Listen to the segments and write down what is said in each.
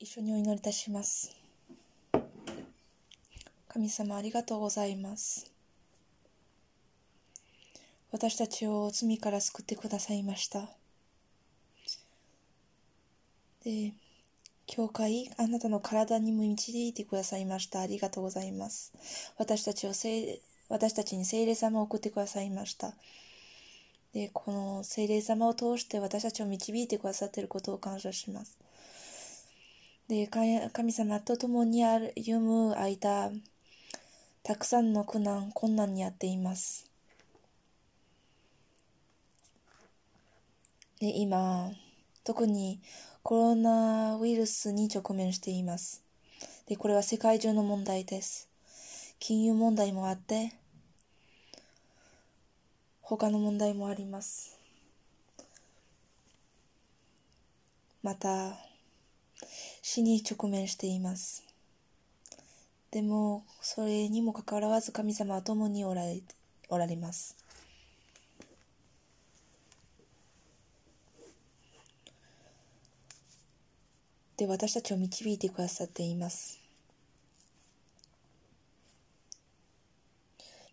一緒にお祈りいたします。神様ありがとうございます。私たちを罪から救ってくださいました。で、教会、あなたの体にも導いてくださいました。ありがとうございます。私たちを聖、私たちに聖霊様を送ってくださいました。で、この聖霊様を通して私たちを導いてくださっていることを感謝します。で、神様と共に歩む間、たくさんの苦難、困難にあっています。で、今、特にコロナウイルスに直面しています。で、これは世界中の問題です。金融問題もあって、他の問題もあります。また、死に直面しています。でも、それにもかかわらず神様は共におられおられます。で、私たちを導いてくださっています。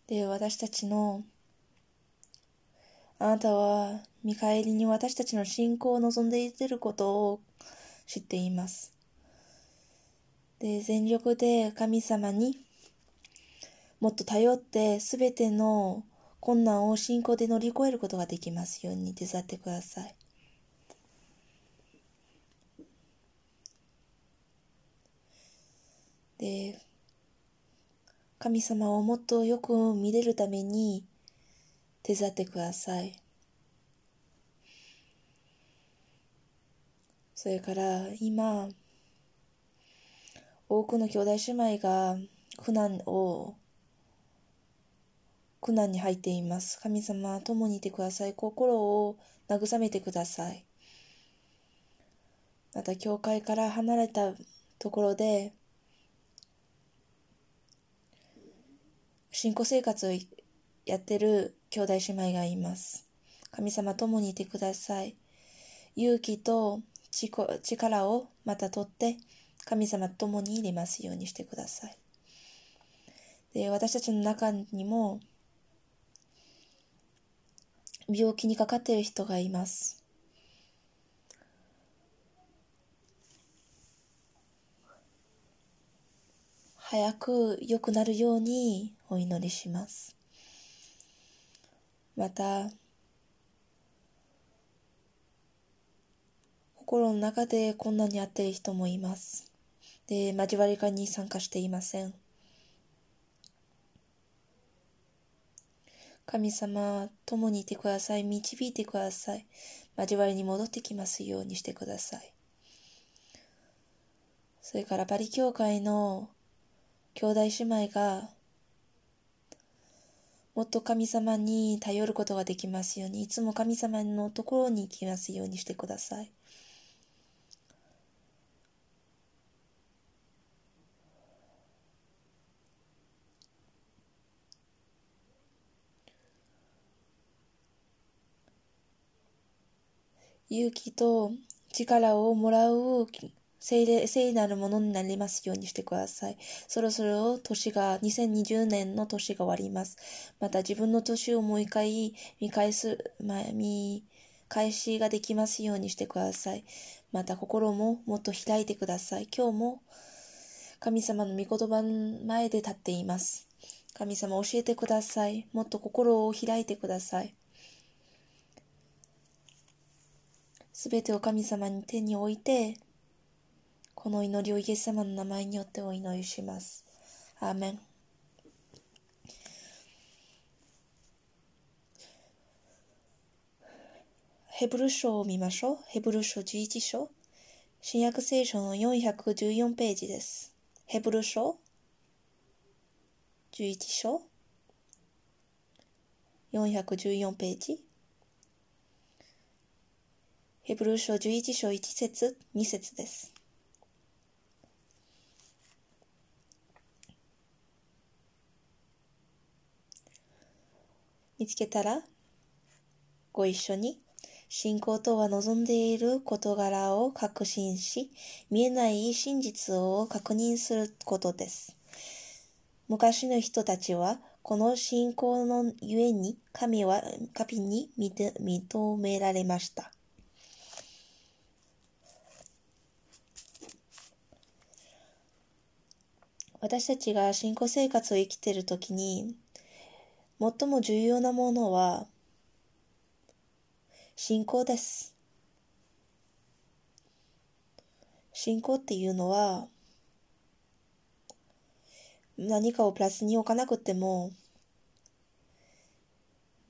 で、私たちの、あなたは見返りに私たちの信仰を望んでいることを知っています。で、全力で神様にもっと頼ってすべての困難を信仰で乗り越えることができますように手伝ってください。で、神様をもっとよく見れるために手伝ってください。それから今、多くの兄弟姉妹が苦難を、苦難に入っています。神様、共にいてください。心を慰めてください。また、教会から離れたところで、信仰生活をやってる兄弟姉妹がいます。神様、共にいてください。勇気と力をまた取って、神様と共に入れますようにしてください。で、私たちの中にも、病気にかかっている人がいます。早く良くなるようにお祈りします。また、心の中で困難にあっている人もいます。で、交わり会に参加していません。神様、共にいてください。導いてください。交わりに戻ってきますようにしてください。それから、バリ教会の兄弟姉妹が、もっと神様に頼ることができますように、いつも神様のところに行きますようにしてください。勇気と力をもらう聖聖なるものになりますようにしてください。そろそろ年が、2020年の年が終わります。また自分の年をもう一回見返す、ま、見返しができますようにしてください。また心ももっと開いてください。今日も神様の御言葉の前で立っています。神様教えてください。もっと心を開いてください。すべてを神様に手に置いて、この祈りをイエス様の名前によってお祈りします。アーメン。ヘブル書を見ましょう。ヘブル書11章。新約聖書の414ページです。ヘブル書11章414ページヘブル書11章1節2節です。見つけたらご一緒に信仰とは望んでいる事柄を確信し、見えない真実を確認することです。昔の人たちは、この信仰のゆえに神は、神に認められました。私たちが信仰生活を生きているときに、最も重要なものは、信仰です。信仰っていうのは、何かをプラスに置かなくても、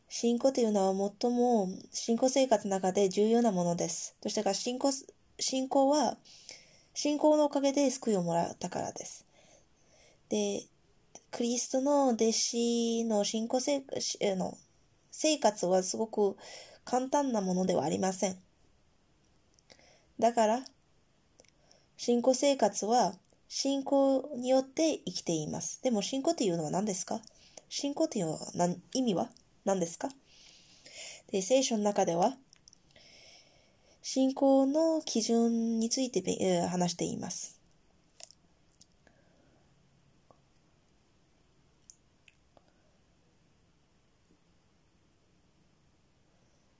信仰というのは最も信仰生活の中で重要なものです。そしてか信仰、信仰は、信仰のおかげで救いをもらったからです。で、クリストの弟子の信仰生の生活はすごく簡単なものではありません。だから、信仰生活は信仰によって生きています。でも信仰というのは何ですか？信仰というのは何意味は何ですか？で聖書の中では信仰の基準について話しています。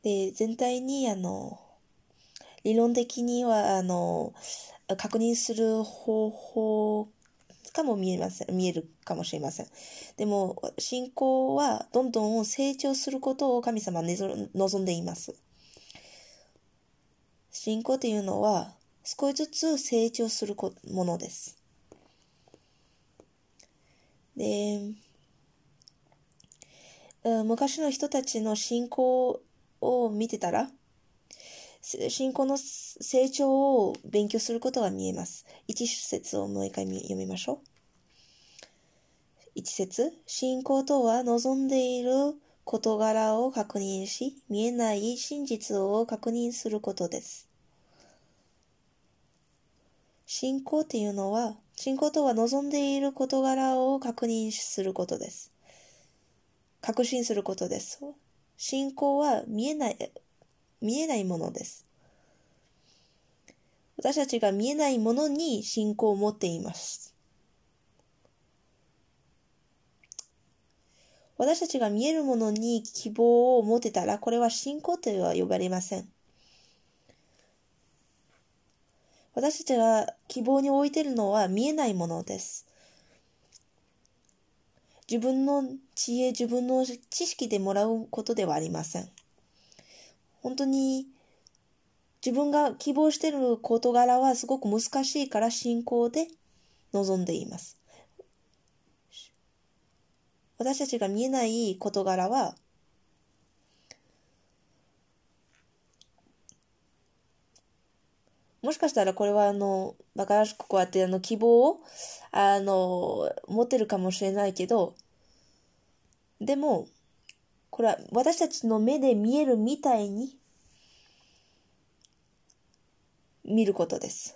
で、全体に、あの、理論的には、あの、確認する方法かも見えません、見えるかもしれません。でも、信仰はどんどん成長することを神様は望んでいます。信仰というのは少しずつ成長するものです。で、昔の人たちの信仰を見てたら、信仰の成長を勉強することが見えます。一節をもう一回読みましょう。一節、信仰とは望んでいる事柄を確認し、見えない真実を確認することです。信仰っていうのは、信仰とは望んでいる事柄を確認することです。確信することです。信仰は見えない、見えないものです。私たちが見えないものに信仰を持っています。私たちが見えるものに希望を持てたら、これは信仰とは呼ばれません。私たちが希望に置いているのは見えないものです。自分の知恵、自分の知識でもらうことではありません。本当に自分が希望している事柄はすごく難しいから信仰で望んでいます。私たちが見えない事柄はもしかしたらこれはあの、バカらしくこうやってあの希望を、あの、持ってるかもしれないけど、でも、これは私たちの目で見えるみたいに見ることです。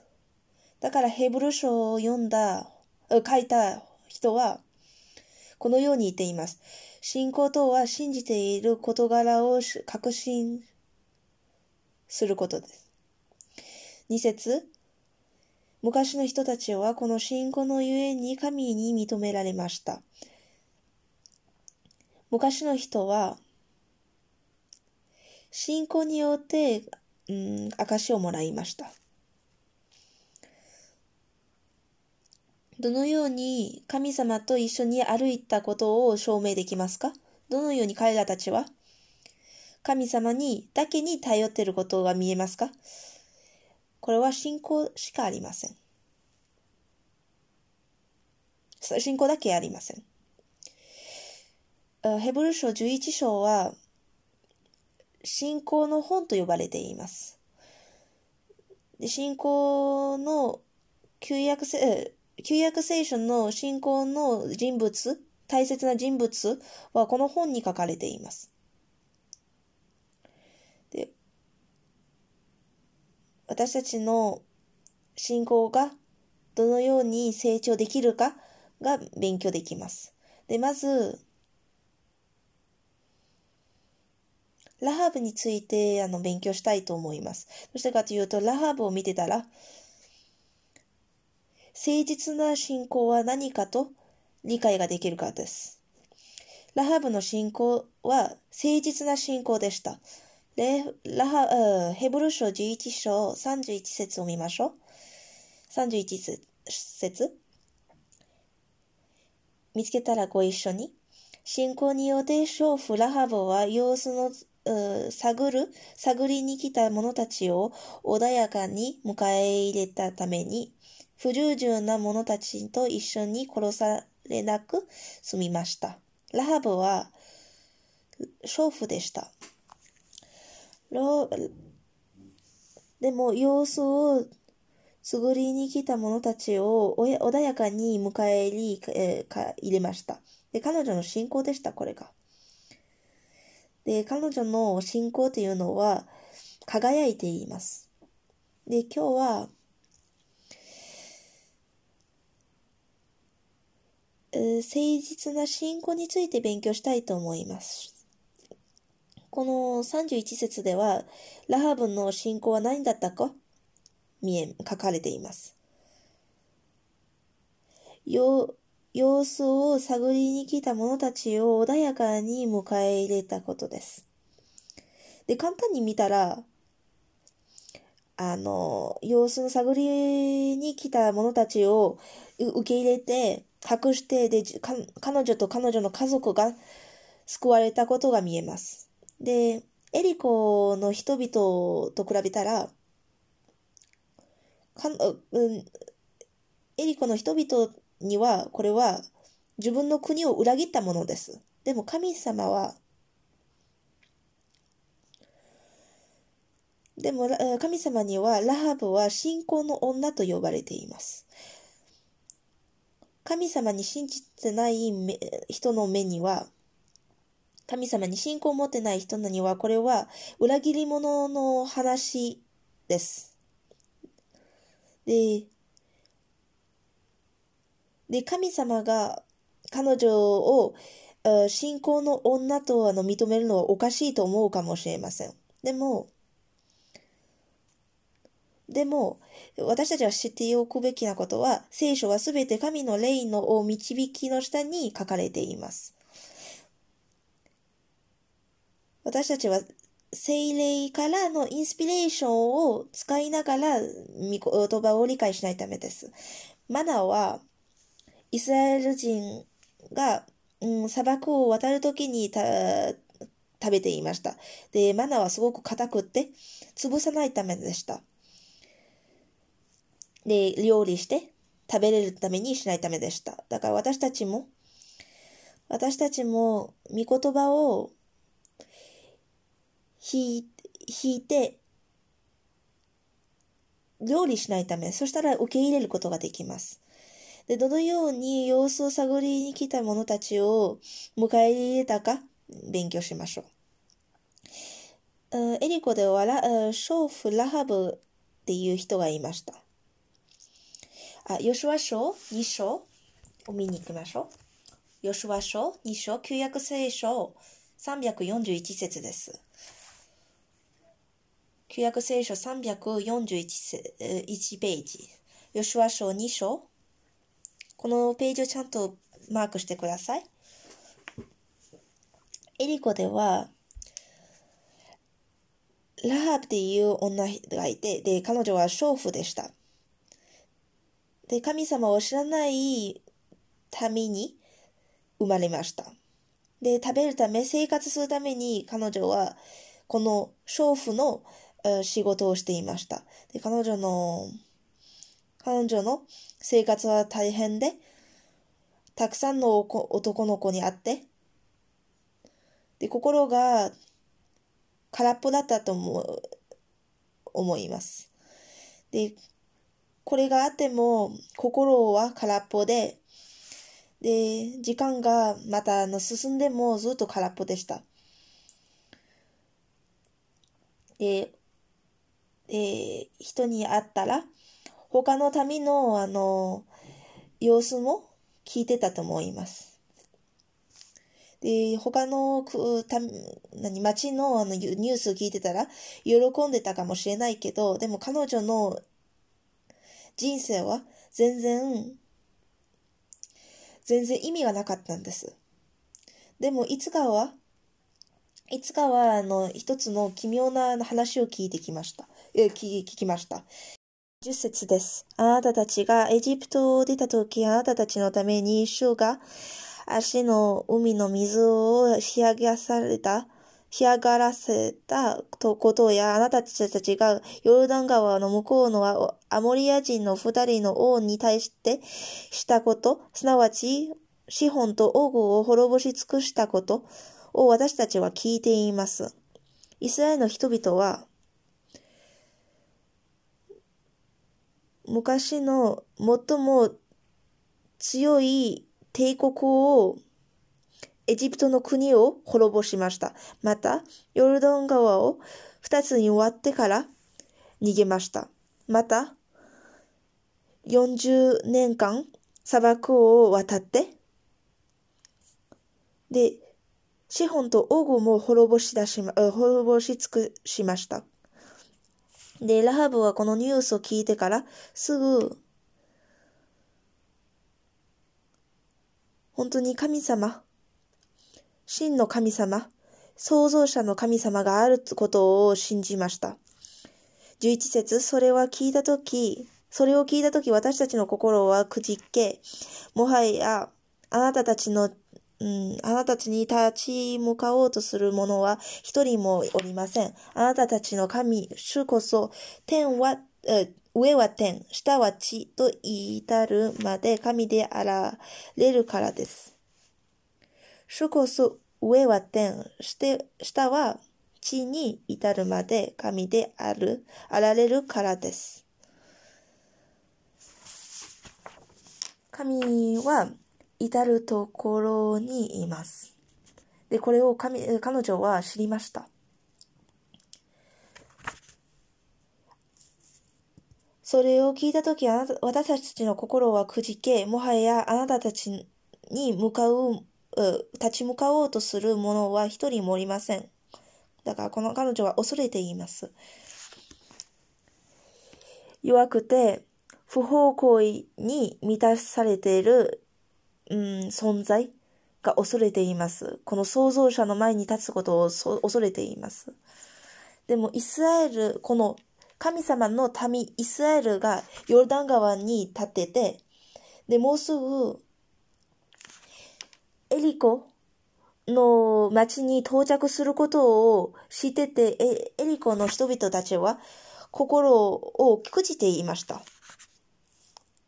だからヘブル書を読んだ、書いた人は、このように言っています。信仰とは信じている事柄を確信することです。二節昔の人たちはこの信仰のゆえに神に認められました。昔の人は、信仰によって、うん、証をもらいました。どのように神様と一緒に歩いたことを証明できますか？どのように彼らたちは？神様にだけに頼っていることが見えますか？これは信仰しかありません。信仰だけありません。ヘブル書11章は信仰の本と呼ばれています。信仰の旧約聖旧約聖書の信仰の人物、大切な人物はこの本に書かれています。私たちの信仰がどのように成長できるかが勉強できます。で、まず、ラハブについてあの勉強したいと思います。どうしてかというと、ラハブを見てたら、誠実な信仰は何かと理解ができるからです。ラハブの信仰は誠実な信仰でした。ラハヘブル書11章31節を見ましょう。31節見つけたらご一緒に。信仰によって娼婦ラハブは様子の探る、探りに来た者たちを穏やかに迎え入れたために、不従順な者たちと一緒に殺されなく済みました。ラハブは娼婦でした。でも様子をすぐりに来た者たちを穏やかに迎え入り、えー、入れました。で、彼女の信仰でした、これが。で、彼女の信仰というのは輝いています。で、今日は、誠実な信仰について勉強したいと思います。この31節では、ラハブの信仰は何だったか？見え、書かれています。様子を探りに来た者たちを穏やかに迎え入れたことです。で、簡単に見たら、あの、様子の探りに来た者たちを受け入れて、隠して、で、彼女と彼女の家族が救われたことが見えます。で、エリコの人々と比べたら、かんうん、エリコの人々には、これは自分の国を裏切ったものです。でも神様は、でも神様にはラハブは信仰の女と呼ばれています。神様に信じてない人の目には、神様に信仰を持ってない人には、これは裏切り者の話です。で、で、神様が彼女を信仰の女とあの認めるのはおかしいと思うかもしれません。でも、でも、私たちは知っておくべきなことは、聖書はすべて神の霊の導きの下に書かれています。私たちは精霊からのインスピレーションを使いながら御言葉を理解しないためです。マナーはイスラエル人が、うん、砂漠を渡るときに食べていました。で、マナーはすごく硬くって潰さないためでした。で、料理して食べれるためにしないためでした。だから私たちも、私たちも御言葉を引いて、料理しないため、そしたら受け入れることができます。で、どのように様子を探りに来た者たちを迎え入れたか勉強しましょう。エリコではラ、娼婦ラハブっていう人がいました。あ、ヨシュア書2章を見に行きましょう。ヨシュア書2章、旧約聖書341節です。旧約聖書341ページ。ヨシュア書2章。このページをちゃんとマークしてください。エリコでは、ラハブっていう女がいて、で、彼女は娼婦でした。で、神様を知らないために生まれました。で、食べるため、生活するために彼女は、この娼婦の仕事をしていました。で、彼女の、彼女の生活は大変で、たくさんの男の子に会って、で、心が空っぽだったと思思います。で、これがあっても心は空っぽで、で、時間がまたあの進んでもずっと空っぽでした。で、えー、人に会ったら、他の民の、あの、様子も聞いてたと思います。で、他のく、た、何、街のあのニュースを聞いてたら、喜んでたかもしれないけど、でも彼女の人生は全然、全然意味がなかったんです。でも、いつかは、いつかは、あの、一つの奇妙な話を聞いてきました。聞きました。10節です。あなたたちがエジプトを出たとき、あなたたちのために主が足の海の水を干上げされた、干上がらせたことや、あなたたちがヨルダン川の向こうのアモリア人の二人の王に対してしたこと、すなわち、資本と王具を滅ぼし尽くしたことを私たちは聞いています。イスラエルの人々は、昔の最も強い帝国を、エジプトの国を滅ぼしました。また、ヨルダン川を二つに割ってから逃げました。また、40年間砂漠を渡って、で、資本と王具も滅ぼし出しま、滅ぼし尽くしました。で、ラハブはこのニュースを聞いてから、すぐ本当に神様、真の神様、創造者の神様があることを信じました。11節それは聞いたとき、それを聞いたとき私たちの心はくじけ、もはやあなたたちの、うん、あなたたちに立ち向かおうとする者は一人もおりません。あなたたちの神、主こそ、天は、え上は天、下は地と至るまで神であられるからです。主こそ上は天、下は地に至るまで神である、あられるからです。神は至るところにいます。で、これを神彼女は知りました。それを聞いたとき、私たちの心はくじけ、もはやあなたたちに向かう、立ち向かおうとする者は一人もおりません。だからこの彼女は恐れています。弱くて不法行為に満たされている、うん、存在が恐れています。この創造者の前に立つことを恐れています。でもイスラエル、この神様の民、イスラエルがヨルダン川に立ってて、で、もうすぐ、エリコの町に到着することを知ってて、エリコの人々たちは心をくじていました。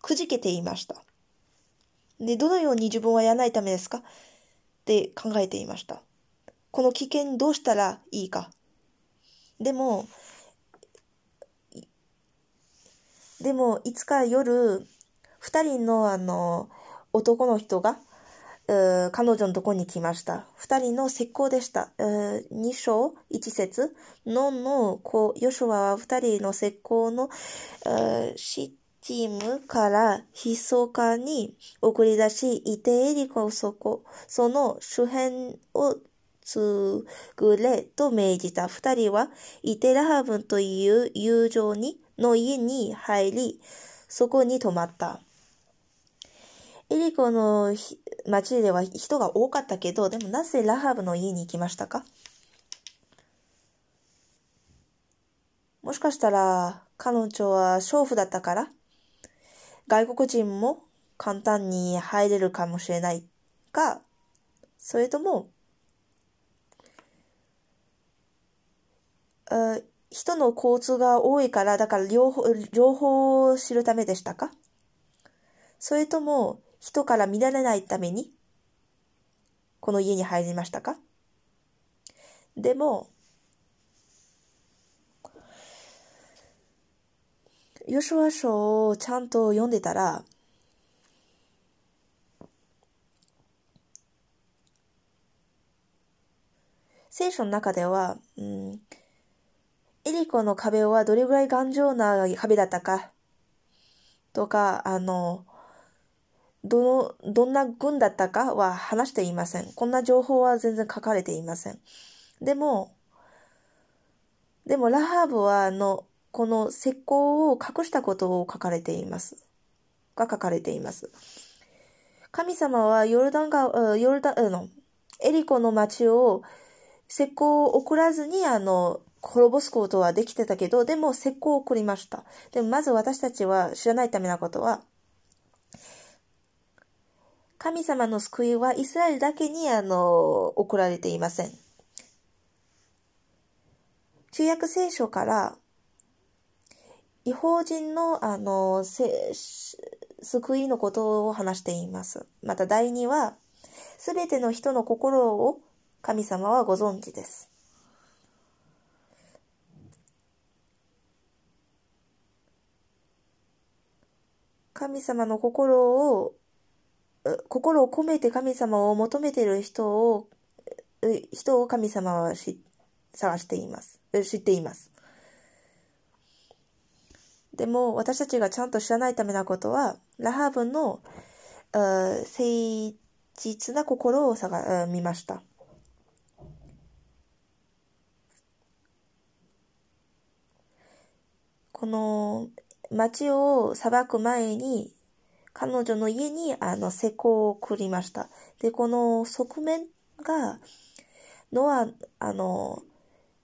くじけていました。で、どのように自分はやらないためですか？って考えていました。この危険どうしたらいいか？でも、でも、いつか夜、二人のあの、男の人が、彼女のとこに来ました。二人の石膏でした。二章一節のの、こう、ヨシュアは二人の石膏の、シティムからひそかに送り出し、いてエリコそこ、その周辺を作れと命じた。二人は、イテラハブンという友情にの家に入り、そこに泊まった。エリコの町では人が多かったけど、でもなぜラハブの家に行きましたか？もしかしたら彼女は娼婦だったから？外国人も簡単に入れるかもしれないか、それとも、人の交通が多いから、だから両方、両方を知るためでしたか？それとも、人から見られないために、この家に入りましたか？でも、ヨシュア書をちゃんと読んでたら、聖書の中では、うん、エリコの壁はどれぐらい頑丈な壁だったかとか、あの、どの、どんな軍だったかは話していません。こんな情報は全然書かれていません。でも、でもラハブは、あの、この石膏を隠したことを書かれています。が書かれています。神様はヨルダン川、ヨルダン、の、エリコの町を石膏を送らずに、あの、滅ぼすことはできてたけど、でも石膏を送りました。でもまず私たちは知らないためなことは、神様の救いはイスラエルだけにあの送られていません。旧約聖書から違法人のあの救いのことを話しています。また第2は、すべての人の心を神様はご存知です。神様の心を心を込めて神様を求めている人を、人を神様はし探しています。知っています。でも、私たちがちゃんと知らないためなことは、ラハブの誠実な心を探見ました。この町を裁く前に彼女の家にあの施工を送りました。で、この側面が、ノア、あの、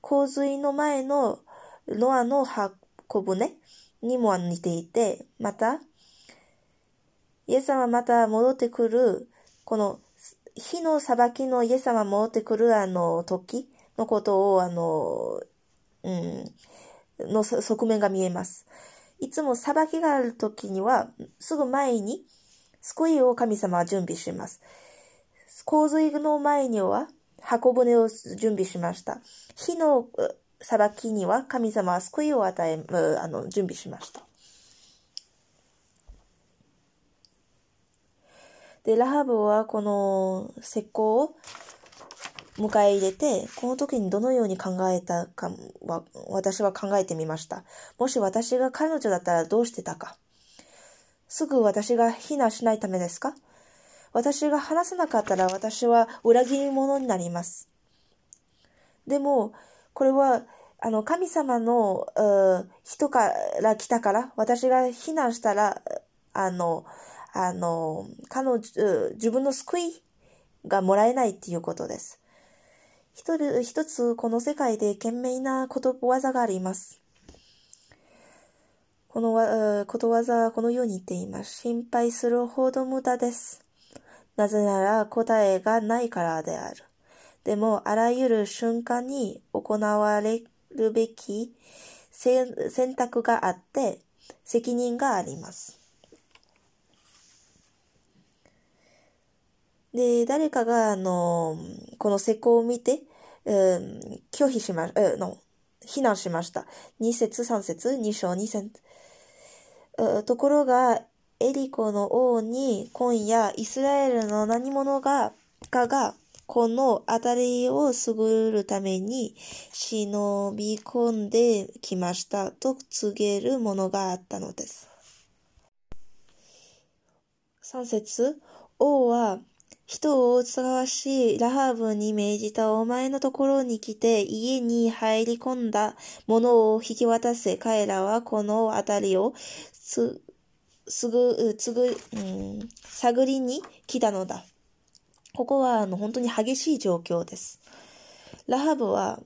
洪水の前のノアの箱舟にも似ていて、また、イエス様また戻ってくる、この火の裁きのイエス様戻ってくるあの時のことを、あの、うん、の側面が見えます。いつも裁きがある時には、すぐ前に救いを神様は準備します。洪水の前には箱舟を準備しました。火の裁きには神様は救いを与え、あの、準備しました。で、ラハブはこの石膏を迎え入れて、この時にどのように考えたかは、私は考えてみました。もし私が彼女だったらどうしてたか。すぐ私が非難しないためですか？私が話さなかったら私は裏切り者になります。でも、これは、あの、神様の、人から来たから、私が非難したら、あの、あの、彼女、自分の救いがもらえないっていうことです。一人、一つこの世界で賢明なことわざがあります。このことわざはこのように言っています。心配するほど無駄です。なぜなら答えがないからである。でも、あらゆる瞬間に行われるべき選択があって、責任があります。で、誰かが、あの、この施工を見て、うん、拒否しま、えの、非難しました。2節3節2章2節ところが、エリコの王に今夜イスラエルの何者が、かが、この辺りを優るために忍び込んできましたと告げるものがあったのです。3節王は人を使わし、ラハブに命じたお前のところに来て、家に入り込んだ者を引き渡せ。彼らはこの辺りをす、ぐ、つぐ、うん、探りに来たのだ。ここは、あの、本当に激しい状況です。ラハブは、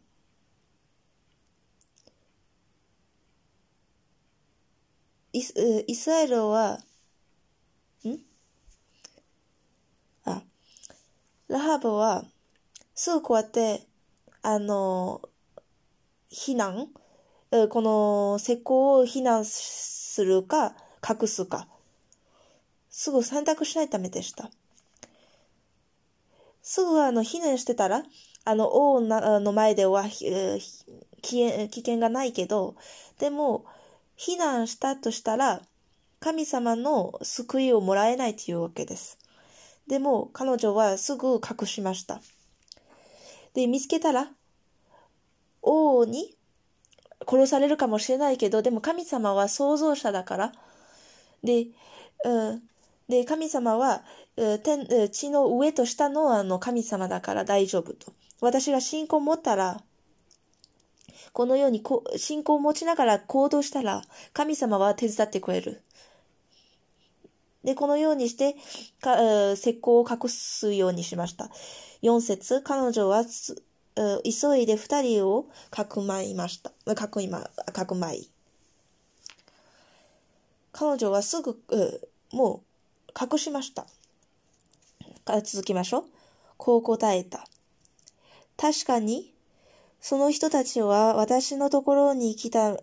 イスイスラエルは、ん？あラハブは、すぐこうやって、あの、避難、この石膏を避難するか、隠すか、すぐ選択しないためでした。すぐあの、避難してたら、あの、王の前では、危険がないけど、でも、避難したとしたら、神様の救いをもらえないというわけです。でも彼女はすぐ隠しました。で、見つけたら、王に殺されるかもしれないけど、でも神様は創造者だから、で、うん、で、神様は、天地の上と下のあの神様だから大丈夫と。私が信仰を持ったら、このようにこ信仰を持ちながら行動したら、神様は手伝ってくれる。で、このようにして、か石膏を隠すようにしました。4節彼女は急いで二人をかくまいました。かくま、かくまい。彼女はすぐ、もう隠しました。続きましょう。こう答えた。確かに、その人たちは私のところに来た、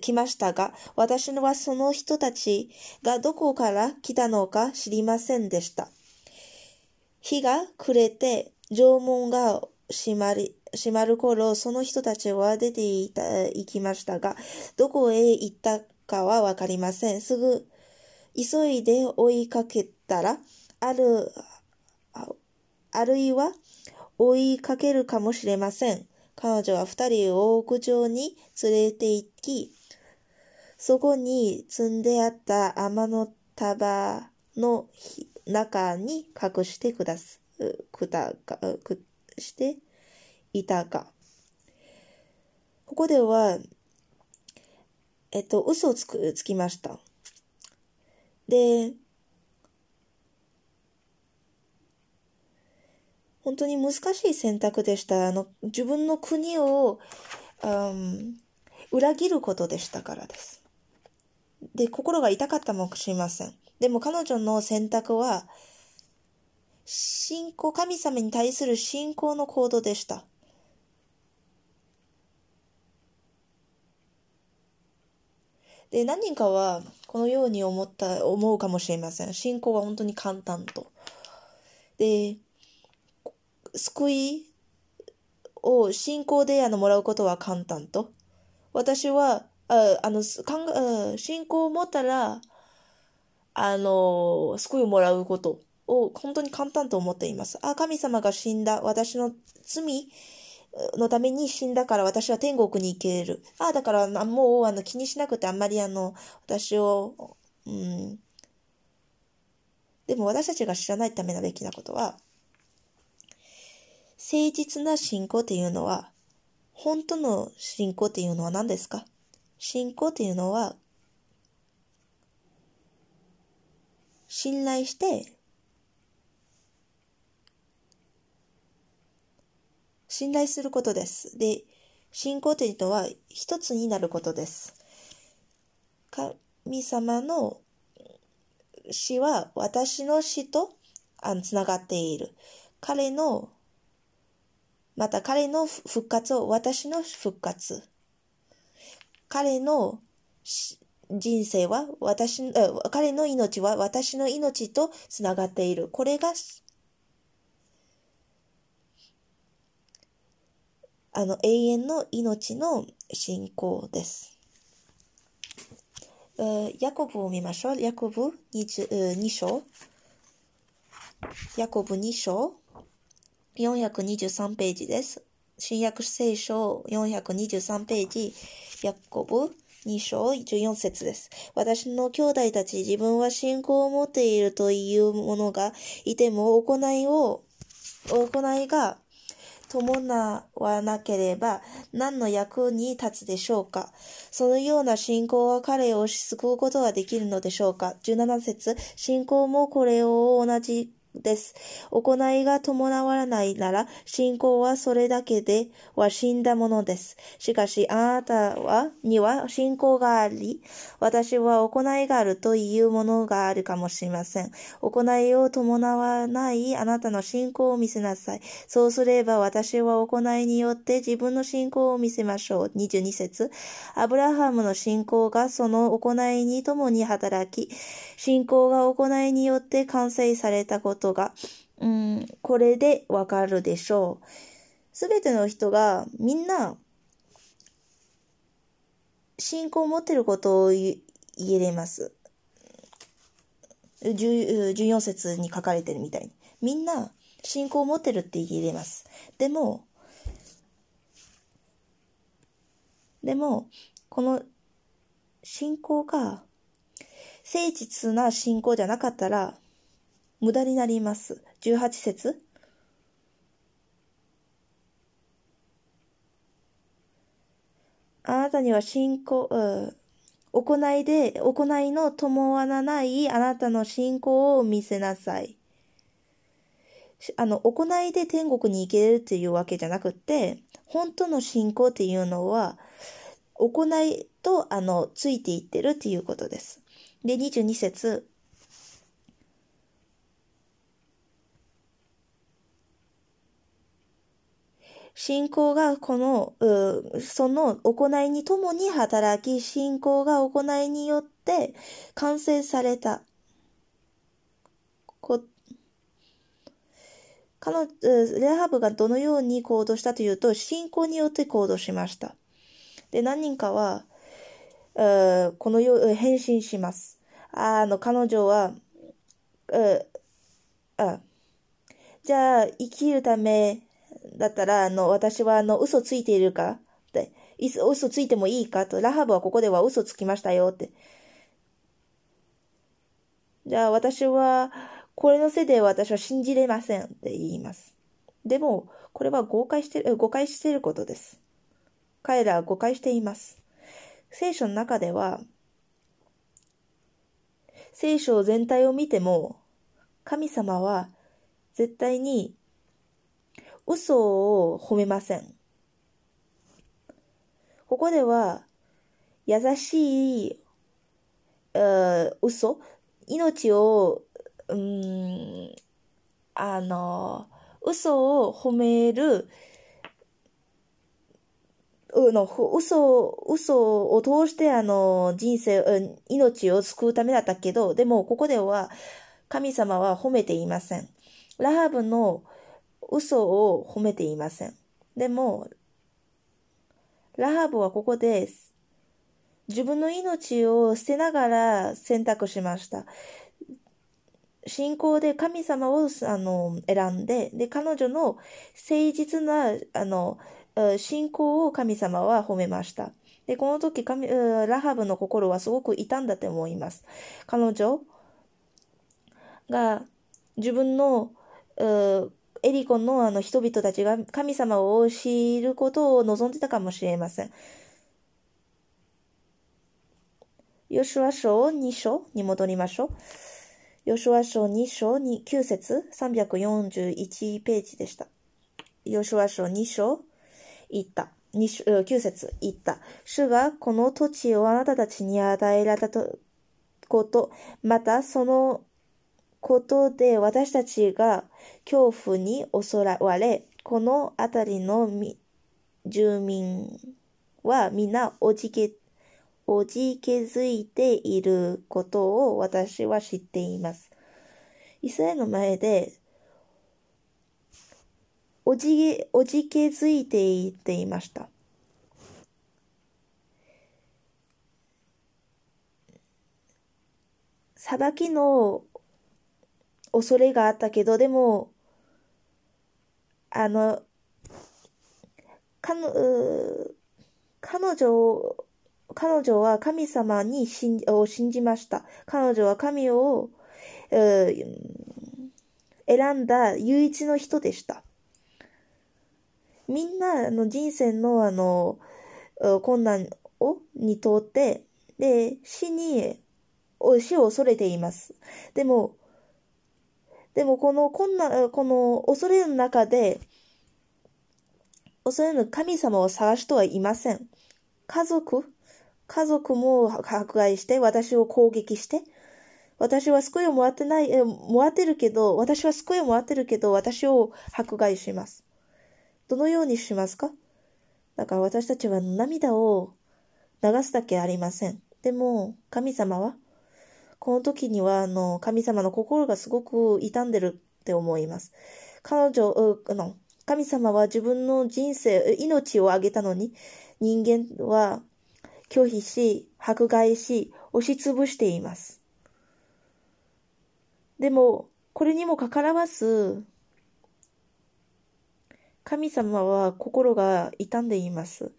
来ましたが、私はその人たちがどこから来たのか知りませんでした。日が暮れて、縄文が閉まり、閉まる頃、その人たちは出ていた、行きましたが、どこへ行ったかはわかりません。すぐ、急いで追いかけたら、ある、あるいは追いかけるかもしれません。彼女は二人を屋上に連れて行き、そこに積んであった天の束の中に隠してくだす、くたか、くしていたか。ここでは、えっと、嘘をつく、つきました。で、本当に難しい選択でした。あの、自分の国を、うん、裏切ることでしたからです。で、心が痛かったかもしれません。でも彼女の選択は、信仰、神様に対する信仰の行動でした。で、何人かはこのように思った、思うかもしれません。信仰は本当に簡単と。で、救いを信仰であのもらうことは簡単と。私は、ああの、考信仰を持ったら、あの、救いをもらうことを本当に簡単と思っています。あ、神様が死んだ。私の罪のために死んだから私は天国に行ける。あ、だからもうあの気にしなくてあんまりあの、私を、うん。でも私たちが知らないためなべきなことは、誠実な信仰っていうのは、本当の信仰っていうのは何ですか？信仰っていうのは、信頼して、信頼することです。で、信仰というのは一つになることです。神様の死は私の死とつながっている。彼のまた彼の復活を私の復活。彼の人生は私、彼の命は私の命とつながっている。これが、あの、永遠の命の信仰です。ヤコブを見ましょう。ヤコブ 2, 章。ヤコブ2章。423ページです。新約聖書423ページ、ヤッコブ2章14節です。私の兄弟たち、自分は信仰を持っているというものがいても、行いを、行いが伴わなければ何の役に立つでしょうかそのような信仰は彼を救うことはできるのでしょうか ?17 節信仰もこれを同じです。行いが伴わないなら、信仰はそれだけでは死んだものです。しかし、あなたは、には信仰があり、私は行いがあるというものがあるかもしれません。行いを伴わないあなたの信仰を見せなさい。そうすれば私は行いによって自分の信仰を見せましょう。22節アブラハムの信仰がその行いに共に働き、信仰が行いによって完成されたことことが、うん、これでわかるでしょう。すべての人がみんな、信仰を持っていることを言えれます。14節に書かれてるみたいに。みんな信仰を持ってるって言えれます。でも、でも、この信仰が誠実な信仰じゃなかったら、無駄になります。18節あなたには信仰、行いで、行いの伴わないあなたの信仰を見せなさい。あの、行いで天国に行けるっていうわけじゃなくて、本当の信仰っていうのは、行いと、あの、ついていってるっていうことです。で、22節信仰がこの、その行いに共に働き、信仰が行いによって完成された。こ彼レハブがどのように行動したというと、信仰によって行動しました。で、何人かは、このよう、返信します。あの、彼女は、じゃあ、生きるためだったら、あの、私は、あの、嘘ついているか？って、嘘ついてもいいか？と、ラハブはここでは嘘つきましたよって。じゃあ、私は、これのせいで私は信じれませんって言います。でも、これは誤解してる、誤解していることです。彼らは誤解しています。聖書の中では、聖書全体を見ても、神様は絶対に嘘を褒めません。ここでは、優しい、嘘、命をうん、あの、嘘を褒める、うの、嘘、嘘を通してあの、人生、うん命を救うためだったけど、でもここでは神様は褒めていません。ラハブの嘘を褒めていません。でも、ラハブはここで自分の命を捨てながら選択しました。信仰で神様をあの選んで、で、彼女の誠実なあの信仰を神様は褒めました。で、この時神、ラハブの心はすごく痛んだと思います。彼女が自分のエリコのあの人々たちが神様を知ることを望んでたかもしれません。ヨシュア書2章に戻りましょう。ヨシュア書2章に9節341ページでした。ヨシュア書2章言った。9節言った。主がこの土地をあなたたちに与えられたこと、またそのことで私たちが恐怖に襲われ、この辺りの住民は皆おじけおじけづいていることを私は知っています。イスラエルの前で、おじけおじけづいていていました。裁きの恐れがあったけど、でも、あの、彼女彼女は神様に信を信じました。彼女は神を、選んだ唯一の人でした。みんなの人生のあの困難をに通って、で、死に、死を恐れています。でも、でもこの困難、この恐れの中で、恐れの神様を探しとはいません。家族、家族も迫害して、私を攻撃して、私は救いをもらってない、え、もらってるけど、私は救いをもらってるけど、私を迫害します。どのようにしますか？だから私たちは涙を流すだけありません。でも、神様は、この時には、あの、神様の心がすごく傷んでるって思います。彼女、あの、神様は自分の人生、命をあげたのに、人間は拒否し、迫害し、押しつぶしています。でも、これにもかからわず、神様は心が傷んでいます。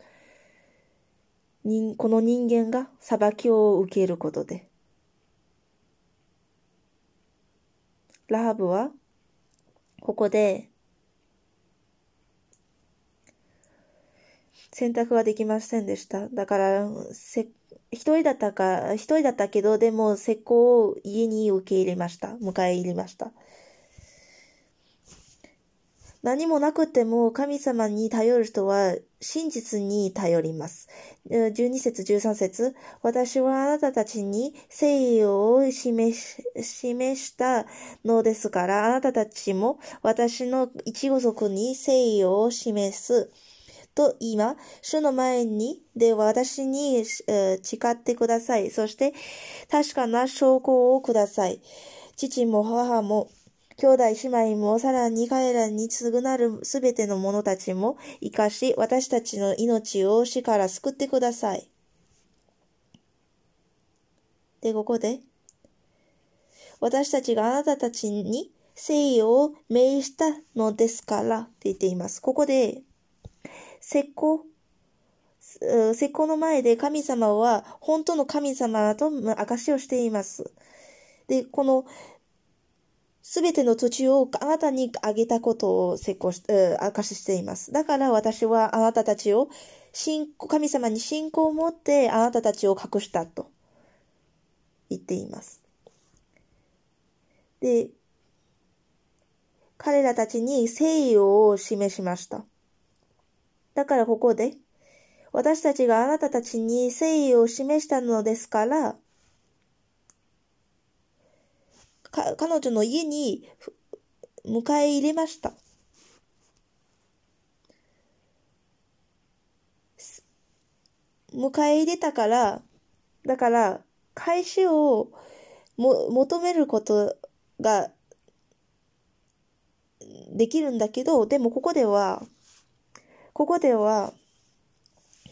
この人間が裁きを受けることで。ラハブは、ここで、選択はできませんでした。だから、せ、一人だったか、一人だったけど、でも、石膏を家に受け入れました。迎え入れました。何もなくても神様に頼る人は真実に頼ります。12節13節私はあなたたちに誠意を示し示したのですから、あなたたちも私の一語族に誠意を示す。と今、主の前に、で私に、え誓ってください。そして、確かな証拠をください。父も母も兄弟姉妹もさらに彼らに償るすべての者たちも生かし、私たちの命を死から救ってください。で、ここで、私たちがあなたたちに誠意を命したのですからって言っています。ここで、石膏、石膏の前で神様は本当の神様と証しをしています。で、このすべての土地をあなたにあげたことを成功し、え、証ししています。だから私はあなたたちを信、神様に信仰を持ってあなたたちを隠したと言っています。で、彼らたちに誠意を示しました。だからここで、私たちがあなたたちに誠意を示したのですから、か、彼女の家に迎え入れました。迎え入れたから、だから、返しをも求めることができるんだけど、でもここでは、ここでは、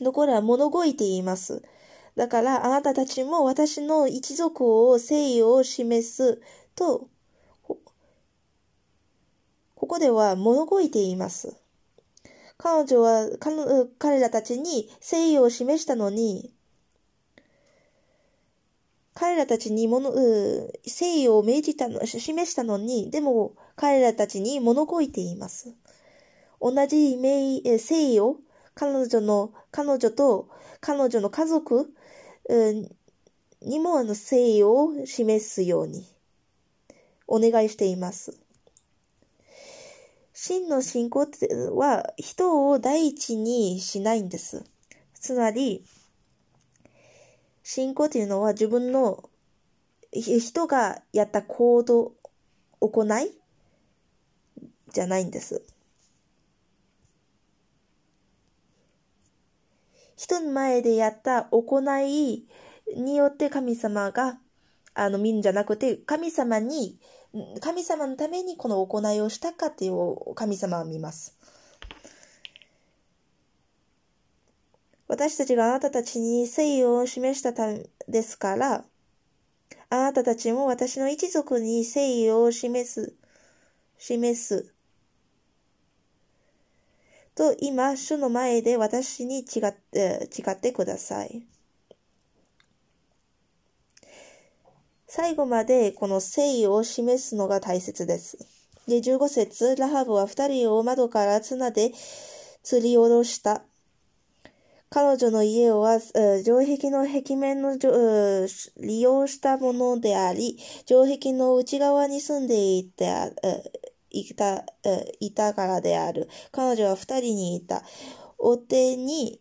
どこら物乞いって言います。だから、あなたたちも私の一族を誠意を示すと、ここでは物乞いています。彼女は彼らたちに誠意を示したのに、彼らたちに物、誠意を命じたの、示したのに、でも彼らたちに物乞いています。同じ名誠意を彼女の、彼女と彼女の家族にもあの誠意を示すように。お願いしています。真の信仰は人を第一にしないんです。つまり、信仰というのは自分の人がやった行動、行いじゃないんです。人の前でやった行いによって神様が、あの、見るんじゃなくて、神様に神様のためにこの行いをしたかっていう神様は見ます。私たちがあなたたちに誠意を示したためですから、あなたたちも私の一族に誠意を示す、示す。と今、主の前で私に違って、誓ってください。最後までこの誠意を示すのが大切です。で、15節、ラハブは二人を窓から綱で吊り下ろした。彼女の家は、城壁の壁面の利用したものであり、城壁の内側に住んでいた、いた、いたからである。彼女は二人にいた。お手に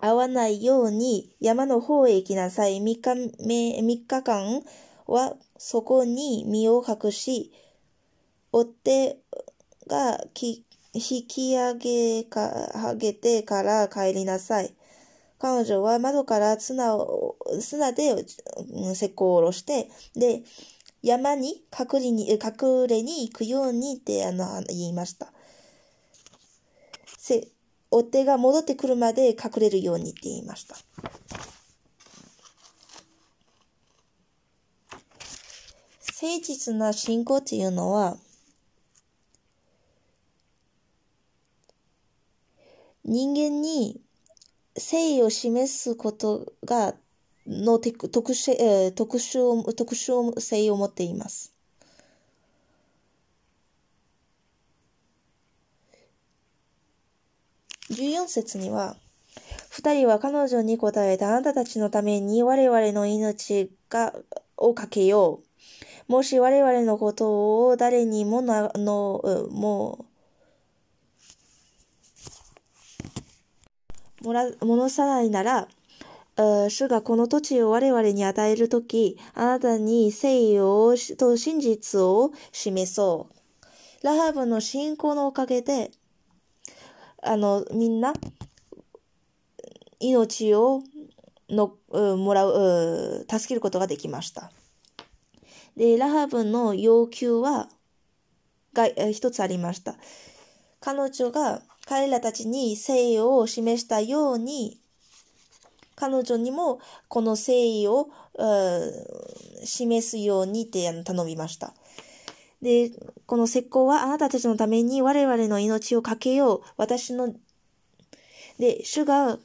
会わないように山の方へ行きなさい。三日目、三日間はそこに身を隠し、追っ手が引き上げか、上げてから帰りなさい。彼女は窓から砂を、砂で石膏を下ろして、で、山に隠れに、隠れに行くようにってあの言いました。追手が戻ってくるまで隠れるようにって言いました。誠実な信仰っていうのは、人間に誠意を示すことが、の特殊、特殊、特殊性を持っています。14節には、二人は彼女に答えたあなたたちのために我々の命がをかけよう。もし我々のことを誰にもな、の、もう、もら、戻さないなら、主がこの土地を我々に与えるとき、あなたに誠意をと真実を示そう。ラハブの信仰のおかげで、あの、みんな、命をの、もらう、助けることができました。で、ラハブの要求は、が、一つありました。彼女が彼らたちに誠意を示したように、彼女にもこの誠意を示すようにって頼みました。で、この石膏はあなたたちのために我々の命をかけよう。私の、で、主が、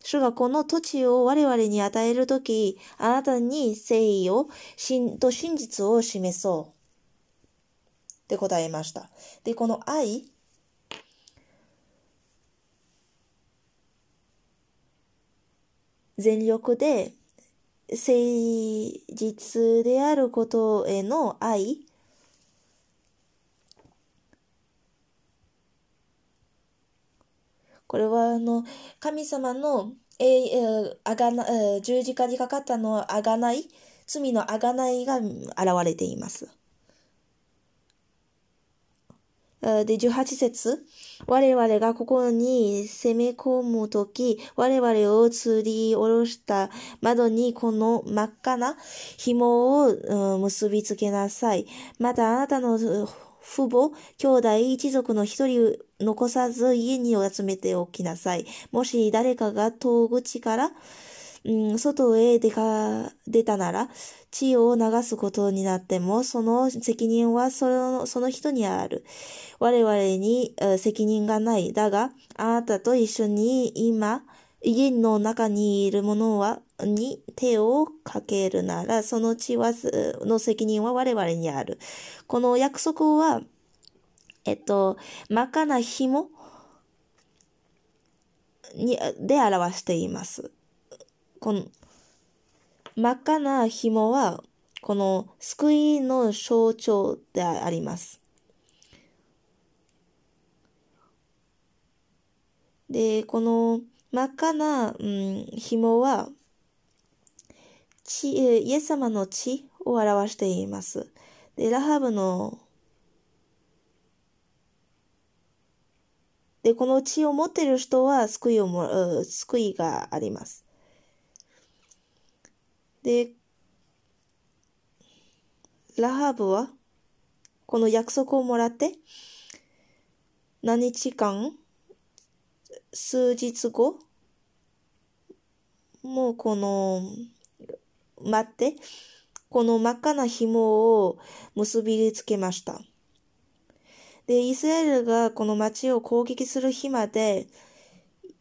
主がこの土地を我々に与えるとき、あなたに誠意を、真と真実を示そう。って答えました。で、この愛、全力で誠実であることへの愛これはあの神様の、えー、あがな十字架にかかったのはあがない罪のあがないが現れています。で、18節我々がここに攻め込むとき、我々を吊り下ろした窓にこの真っ赤な紐を結びつけなさい。またあなたの父母、兄弟、一族の一人残さず家に集めておきなさい。もし誰かが戸口からうん、外へ出か、出たなら、血を流すことになっても、その責任はそのその人にある。我々に責任がない。だが、あなたと一緒に今、家の中にいる者は、に手をかけるなら、その血は、の責任は我々にある。この約束は、えっと、真っ赤な紐に、で表しています。この真っ赤な紐は、この救いの象徴であります。で、この真っ赤な、うん、紐は、血、イエス様の血を表しています。で、ラハブの、で、この血を持っている人は救いをも、救いがあります。で、ラハブは、この約束をもらって、何日間、数日後、もうこの、待って、この真っ赤な紐を結びつけました。で、イスラエルがこの町を攻撃する日まで、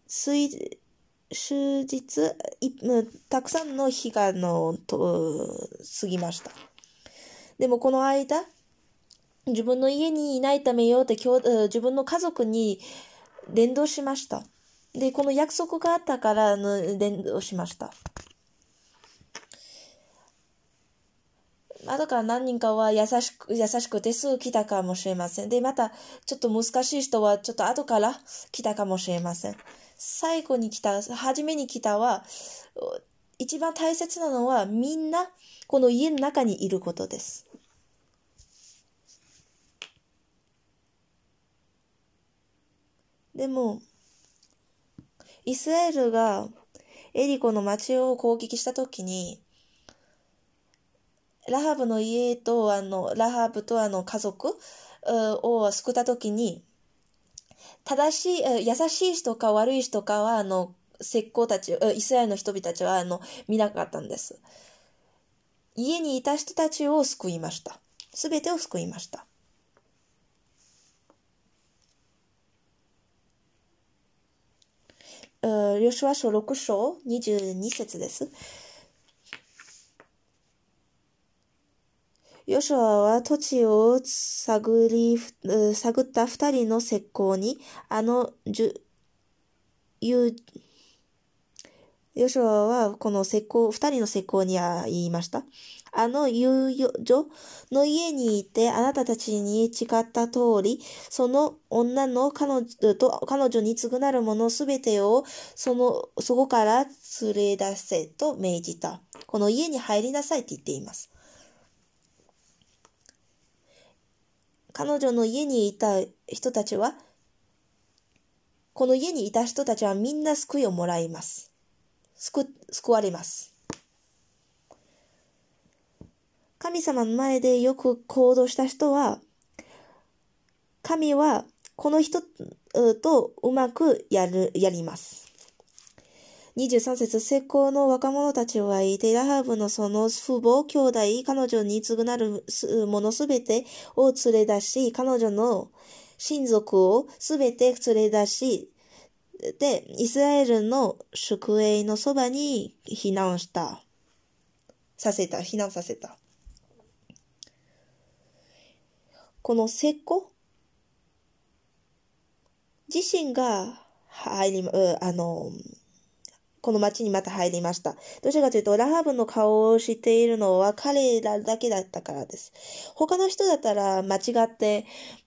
数日、たくさんの日がのと過ぎました。でもこの間、自分の家にいないためよって自分の家族に伝道しました。で、この約束があったからの伝道しました。後から何人かは優しく、優しくてすぐ来たかもしれません。で、また、ちょっと難しい人はちょっと後から来たかもしれません。最後に来た、初めに来たは、一番大切なのはみんなこの家の中にいることです。でも、イスラエルがエリコの町を攻撃したときに、ラハブの家とあの、ラハブとあの家族を救ったときに、正しい、優しい人か悪い人かは、あの、石膏たち、イスラエルの人々たちは、あの、見なかったんです。家にいた人たちを救いました。すべてを救いました。ヨシュア書6章22節です。ヨシュアは土地を探り、探った二人の石膏に、あの言う、ヨシュアはこの石膏、二人の石膏には言いました。あの遊女の家にいてあなたたちに誓った通り、その女の彼女と彼女に償うものすべてをその、そこから連れ出せと命じた。この家に入りなさいって言っています。彼女の家にいた人たちは、この家にいた人たちはみんな救いをもらいます。救、救われます。神様の前でよく行動した人は、神はこの人とうまくやる、やります。23節、成功の若者たちはいて、ラハブのその父母、兄弟、彼女に償るものすべてを連れ出し、彼女の親族をすべて連れ出し、で、イスラエルの宿営のそばに避難した。させた、避難させた。この石膏自身が入り、あの、この町にまた入りました。どうしてかというと、ラハブの顔を知っているのは彼らだけだったからです。他の人だったら間違って、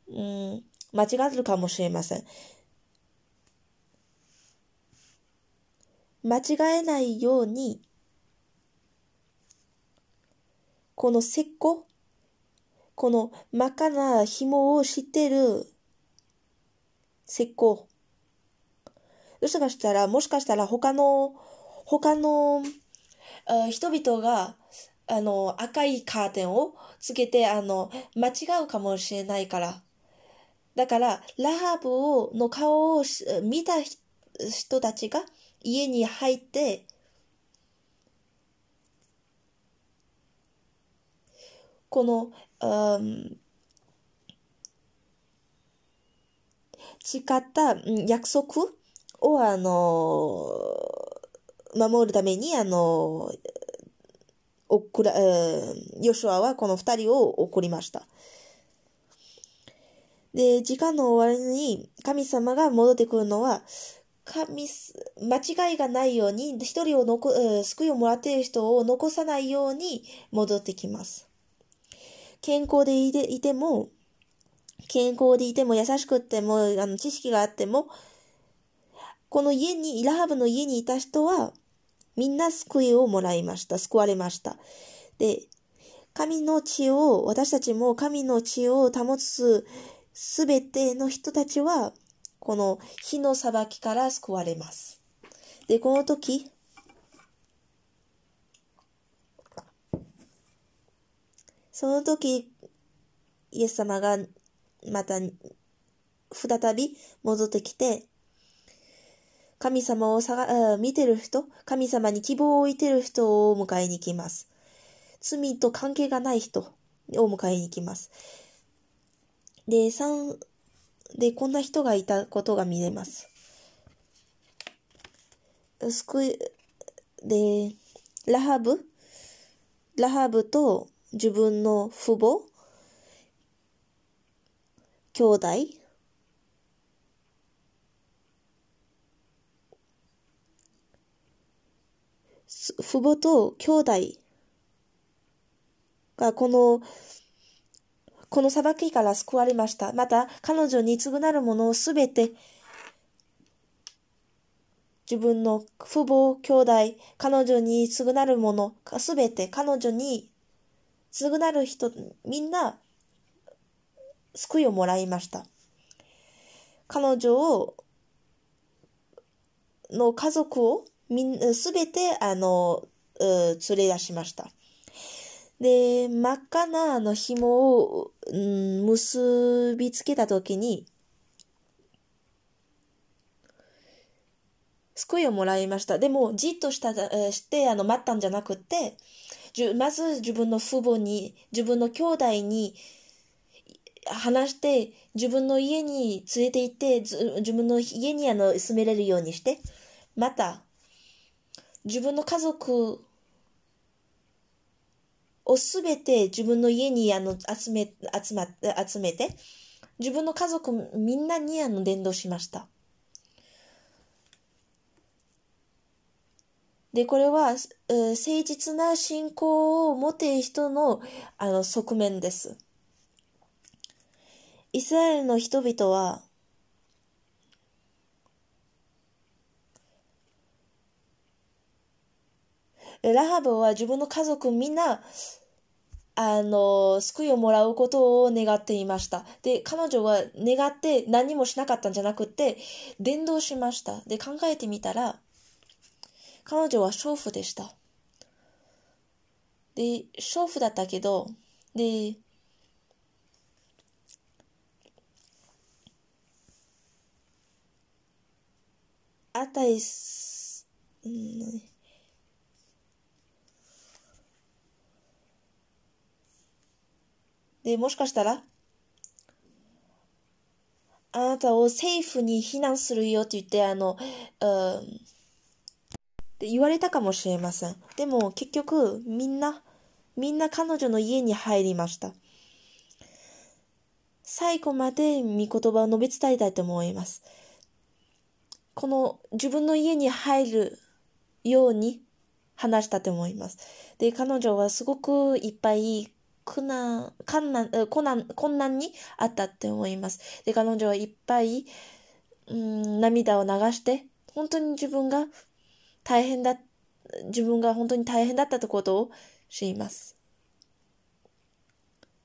うん、間違ってるかもしれません。間違えないように、この石膏この真っ赤な紐を知ってる石膏。もしかしたら、もしかしたら他の、他の、人々が、あの、赤いカーテンをつけて、あの、間違うかもしれないから。だから、ラハブをの顔を見た人たちが家に入って、この、うん、誓った約束を、あの、守るために、あの、送ら、ヨシュアはこの二人を送りました。で、時間の終わりに神様が戻ってくるのは、神、間違いがないように、一人を残、救いをもらっている人を残さないように戻ってきます。健康でいていても、健康でいても優しくっても、あの、知識があっても、この家に、イラハブの家にいた人は、みんな救いをもらいました。救われました。で、神の血を、私たちも神の血を保つすべての人たちは、この火の裁きから救われます。で、この時、その時、イエス様がまた再び戻ってきて、神様をさ見てる人、神様に希望を置いてる人を迎えに来ます。罪と関係がない人を迎えに来ます。で、三、で、こんな人がいたことが見れます。救い、で、ラハブラハブと自分の父母、兄弟、父母と兄弟がこの、この裁きから救われました。また、彼女に償うものをすべて、自分の父母、兄弟、彼女に償うもの、すべて彼女に償る人、みんな、救いをもらいました。彼女を、の家族を、みん、すべて、あの、連れ出しました。で、真っ赤なあの紐を、うん、結びつけたときに、救いをもらいました。でも、じっとした、して、あの、待ったんじゃなくて、じゅまず自分の父母に、自分の兄弟に話して、自分の家に連れて行って、自分の家にあの住めれるようにして、また、自分の家族をすべて自分の家にあの集め、集ま、集めて、自分の家族みんなにあの伝道しました。で、これは、誠実な信仰を持っている人の、あの、側面です。イスラエルの人々は、ラハブは自分の家族みんな、あの、救いをもらうことを願っていました。で、彼女は願って何もしなかったんじゃなくて、伝道しました。で、考えてみたら、彼女は娼婦でした。で、娼婦だったけど、で、あたいす、うん、で、もしかしたら、あなたを政府に避難するよって言って、あの、うん、って言われたかもしれません。でも結局、みんな、みんな彼女の家に入りました。最後まで御言葉を述べ伝えたいと思います。この自分の家に入るように話したと思います。で、彼女はすごくいっぱい苦難、困難、困難、困難にあったって思います。で、彼女はいっぱい、うん、涙を流して、本当に自分が大変だ、自分が本当に大変だったってことを知ります。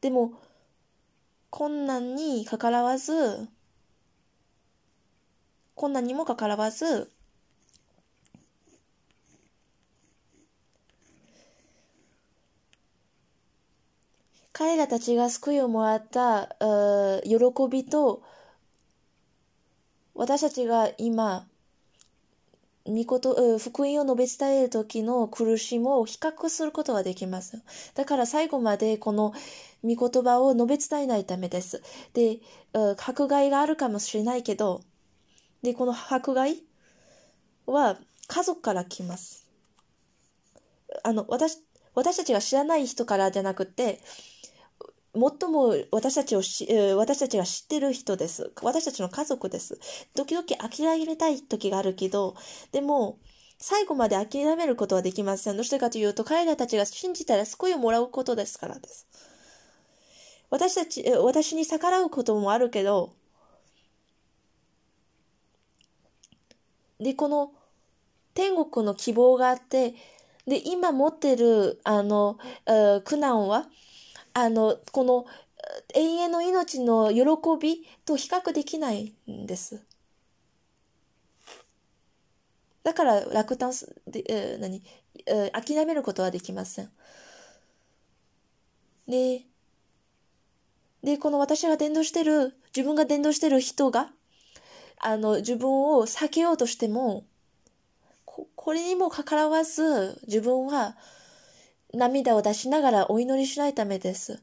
でも、困難にかからわず、困難にもかからわず、彼らたちが救いをもらった喜びと私たちが今御事、福音を述べ伝える時の苦しみを比較することはできます。だから最後までこの御言葉を述べ伝えないためです。で、迫害があるかもしれないけど、で、この迫害は家族から来ます。あの、私、私たちが知らない人からじゃなくて、最も私たちをし、私たちが知ってる人です。私たちの家族です。時々諦めたい時があるけど、でも、最後まで諦めることはできません。どうしてかというと、彼らたちが信じたら救いをもらうことですからです。私たち、私に逆らうこともあるけど、で、この天国の希望があって、で、今持ってる、あの、苦難は、あの、この永遠の命の喜びと比較できないんです。だから落胆す、えー、何、えー、諦めることはできません。で、で、この私が伝道してる、自分が伝道してる人が、あの、自分を避けようとしても、ここれにもかかわらず、自分は涙を出しながらお祈りしないためです。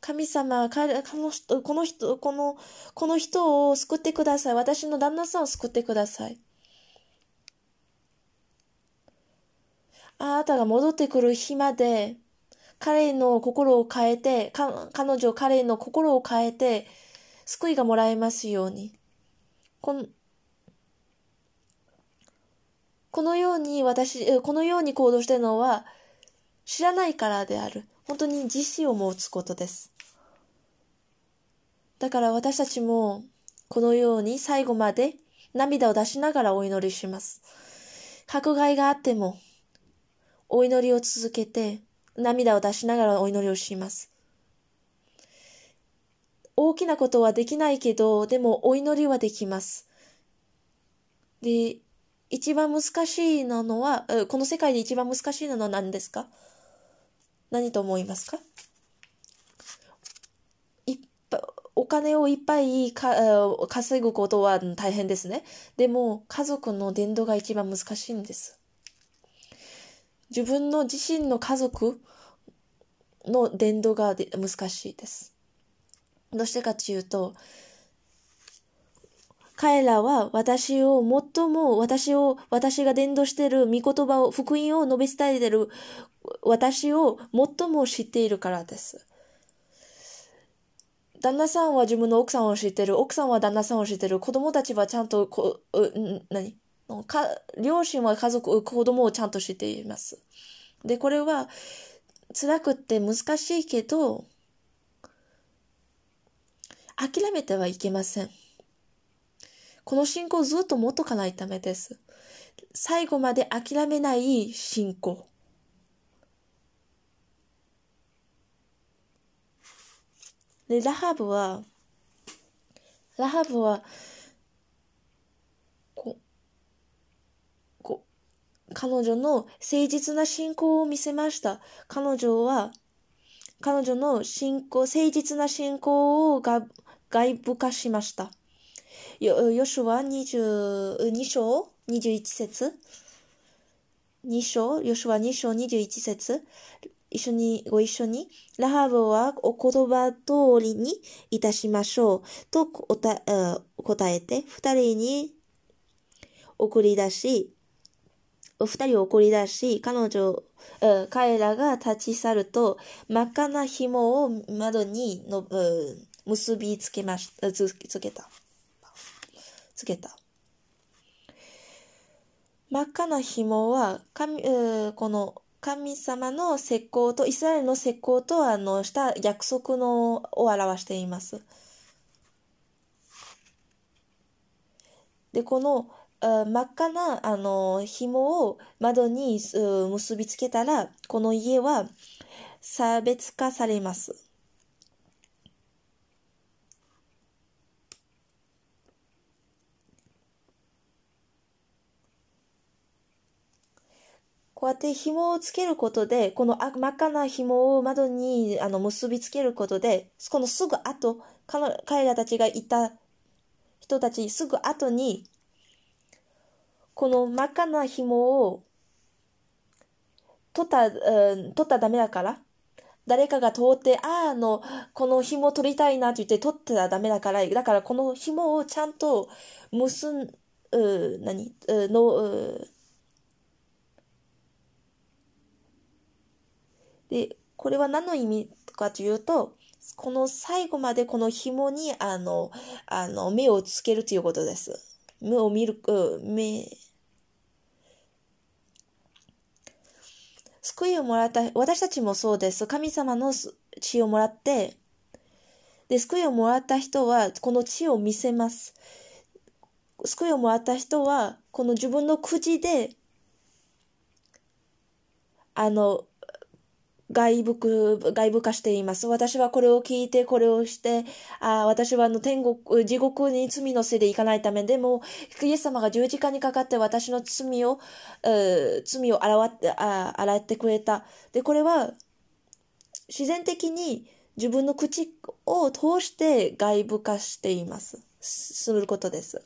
神様、この人、この人、この、この人を救ってください。私の旦那さんを救ってください。あなたが戻ってくる日まで、彼の心を変えて、彼女、彼の心を変えて、救いがもらえますように。このこのように私、このように行動してるのは知らないからである。本当に自信を持つことです。だから私たちもこのように最後まで涙を出しながらお祈りします。迫害があってもお祈りを続けて涙を出しながらお祈りをします。大きなことはできないけど、でもお祈りはできます。で、一番難しいのは、この世界で一番難しいのは何ですか？何と思いますか？いっぱお金をいっぱいか稼ぐことは大変ですね。でも、家族の伝道が一番難しいんです。自分の自身の家族の伝道が難しいです。どうしてかというと、彼らは私を最も私を私が伝道している御言葉を福音を述べ伝えている私を最も知っているからです。旦那さんは自分の奥さんを知ってる。奥さんは旦那さんを知ってる。子供たちはちゃんとこ、う、何？か両親は家族、子供をちゃんと知っています。で、これは辛くって難しいけど、諦めてはいけません。この信仰をずっと持っとかないためです。最後まで諦めない信仰。で、ラハブは、ラハブは、こ、こ、彼女の誠実な信仰を見せました。彼女は、彼女の信仰、誠実な信仰をが外部化しました。よ、ヨシュは22章21節2章、ヨシュは2章21節一緒に、ご一緒に、ラハブはお言葉通りにいたしましょう。とおた答えて、二人に送り出し、二人を送り出し、彼女、彼らが立ち去ると、真っ赤な紐を窓にの結びつけまし、つつけた。つけた。真っ赤な紐は、神、この神様の石膏と、イスラエルの石膏とあのした約束のを表しています。で、この真っ赤なあの紐を窓に結びつけたら、この家は差別化されます。こうやって紐をつけることで、この真っ赤な紐を窓にあの結びつけることで、このすぐ後、彼らたちがいた人たちすぐ後に、この真っ赤な紐を取った、うん、取ったらダメだから、誰かが通って、ああ、あの、この紐取りたいなって言って取ったらダメだから、だからこの紐をちゃんと結ん、う何うのうで、これは何の意味かというと、この最後までこの紐にあの、あの、目をつけるということです。目を見る、目、救いをもらった、私たちもそうです。神様の血をもらって、で、救いをもらった人は、この血を見せます。救いをもらった人は、この自分の口で、あの、外部、外部化しています。私はこれを聞いて、これをして、あ私はあの天国、地獄に罪のせいで行かないためでも、イエス様が十字架にかかって私の罪を、罪を洗って、あ洗ってくれた。で、これは、自然的に自分の口を通して外部化しています。することです。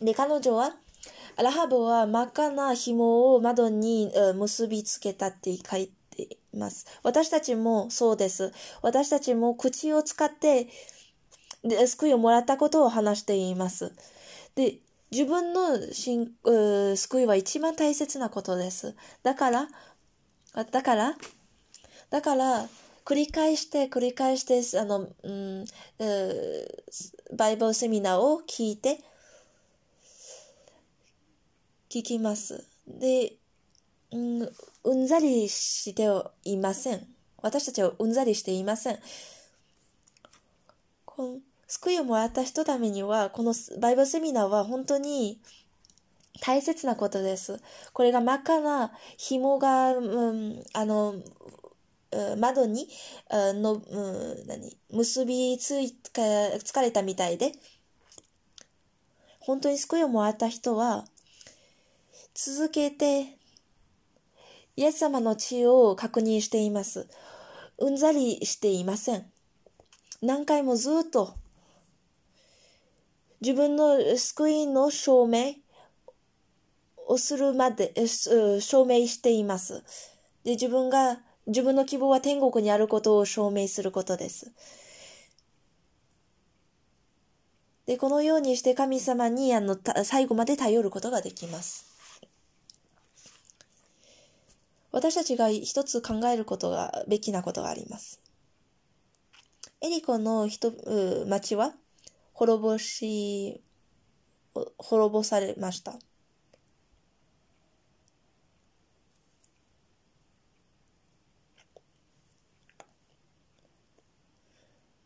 で、彼女は、ラハブは真っ赤な紐を窓に結びつけたって書いています。私たちもそうです。私たちも口を使って救いをもらったことを話しています。で、自分の救いは一番大切なことです。だから、だから、だから、繰り返して繰り返して、あの、うん、バイブルセミナーを聞いて、聞きます。で、うん、うんざりしていません。私たちはうんざりしていません。この救いをもらった人ためには、このバイブルセミナーは本当に大切なことです。これが真っ赤な紐が、うん、あの、窓に、の、うん、何、結びついか、疲れたみたいで、本当に救いをもらった人は、続けて、イエス様の血を確認しています。うんざりしていません。何回もずっと自分の救いの証明をするまで、証明しています。で、自分が、自分の希望は天国にあることを証明することです。で、このようにして神様にあの最後まで頼ることができます。私たちが一つ考えることが、べきなことがあります。エリコの人、町は滅ぼし滅ぼされました。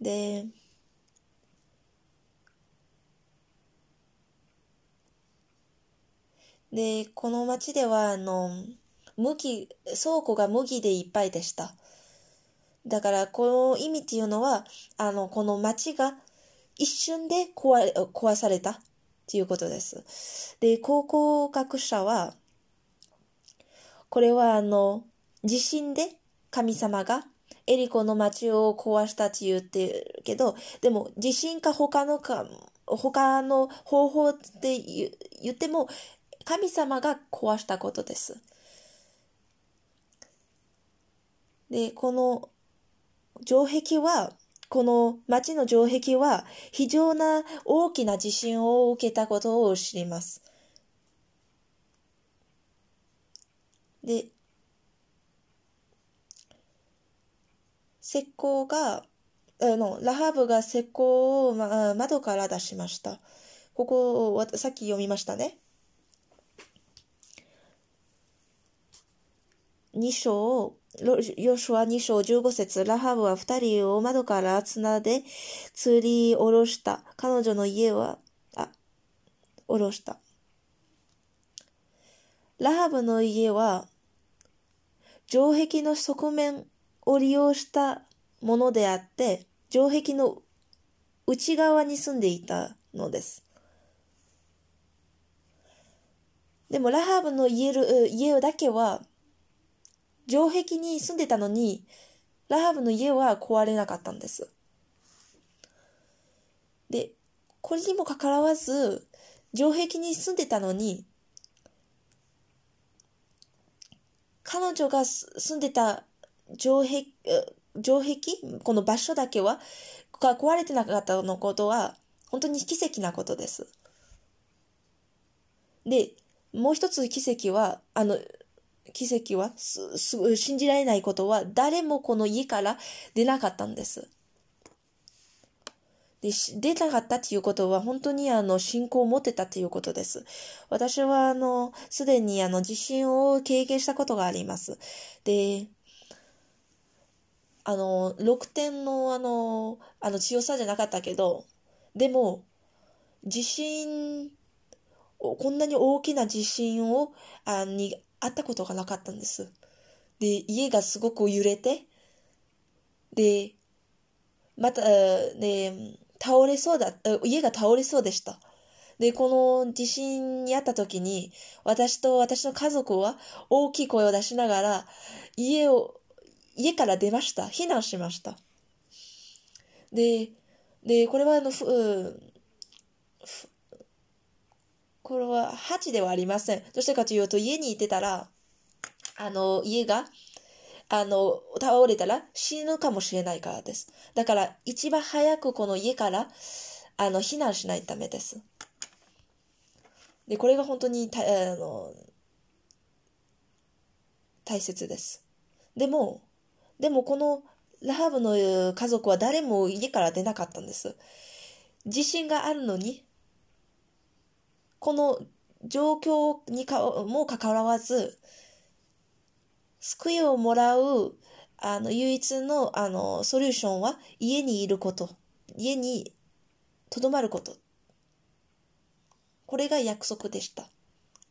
で、で、この町では、あの、麦、倉庫が麦でいっぱいでした。だから、この意味っていうのは、あの、この町が一瞬で壊壊されたっていうことです。で、考古学者は、これはあの、地震で神様がエリコの町を壊したって言ってるけど、でも地震か他のか、他の方法って言っても、神様が壊したことです。で、この城壁は、この町の城壁は非常な大きな地震を受けたことを知ります。で、石膏が、あの、ラハブが石膏を、ま、窓から出しました。ここを、さっき読みましたね。2章、ヨシュア2章15節ラハブは2人を窓から綱で釣り下ろした。彼女の家は、あ、下ろした。ラハブの家は、城壁の側面を利用したものであって、城壁の内側に住んでいたのです。でも、ラハブの家家だけは、城壁に住んでたのに、ラハブの家は壊れなかったんです。で、これにもかかわらず、城壁に住んでたのに、彼女が住んでた城壁、城壁？この場所だけは、が壊れてなかったのことは、本当に奇跡なことです。で、もう一つ奇跡は、あの、奇跡はす、す、信じられないことは、誰もこの家から出なかったんです。で、出なかったっていうことは、本当にあの、信仰を持ってたっていうことです。私はあの、すでにあの、地震を経験したことがあります。で、あの、6点のあの、あの強さじゃなかったけど、でも、地震、こんなに大きな地震を、あに、あったことがなかったんです。で、家がすごく揺れて、で、また、で、倒れそうだ、家が倒れそうでした。で、この地震にあった時に、私と私の家族は大きい声を出しながら、家を、家から出ました。避難しました。で、で、これはあの、ふ、これは8ではありません。どうしてかというと、家にいてたら、あの、家が、あの、倒れたら死ぬかもしれないからです。だから、一番早くこの家から、あの、避難しないためです。で、これが本当に、たあの、大切です。でも、でもこのラハブの家族は誰も家から出なかったんです。地震があるのに、この状況にかもかかわらず、救いをもらう、あの、唯一の、あの、ソリューションは、家にいること。家にとどまること。これが約束でした。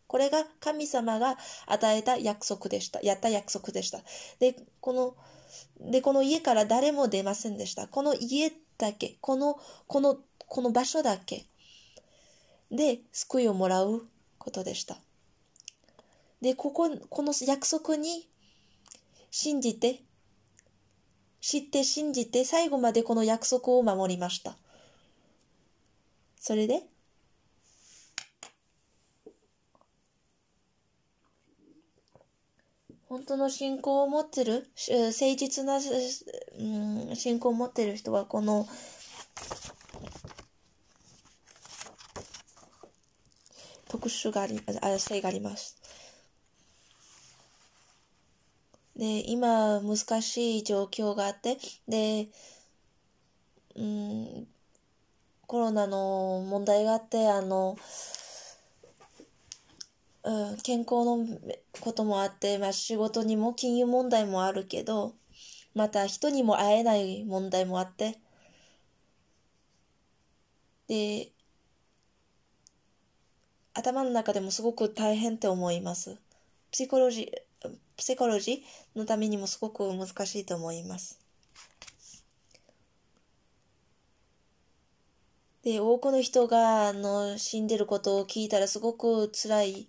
これが神様が与えた約束でした。やった約束でした。で、この、で、この家から誰も出ませんでした。この家だけ、この、この、この場所だけ。で救いをもらうことでした。で、ここ、この約束に信じて、知って信じて最後までこの約束を守りました。それで、本当の信仰を持ってる、誠実な、うん、信仰を持ってる人はこの特殊があり、あ性があります。で、今、難しい状況があって、で、うん、コロナの問題があって、あの、うん、健康のこともあって、まあ仕事にも金融問題もあるけど、また人にも会えない問題もあって、で、頭の中でもすごく大変って思います。プシコロジー、プシコロジーのためにもすごく難しいと思います。で、多くの人が、あの、死んでることを聞いたらすごく辛い、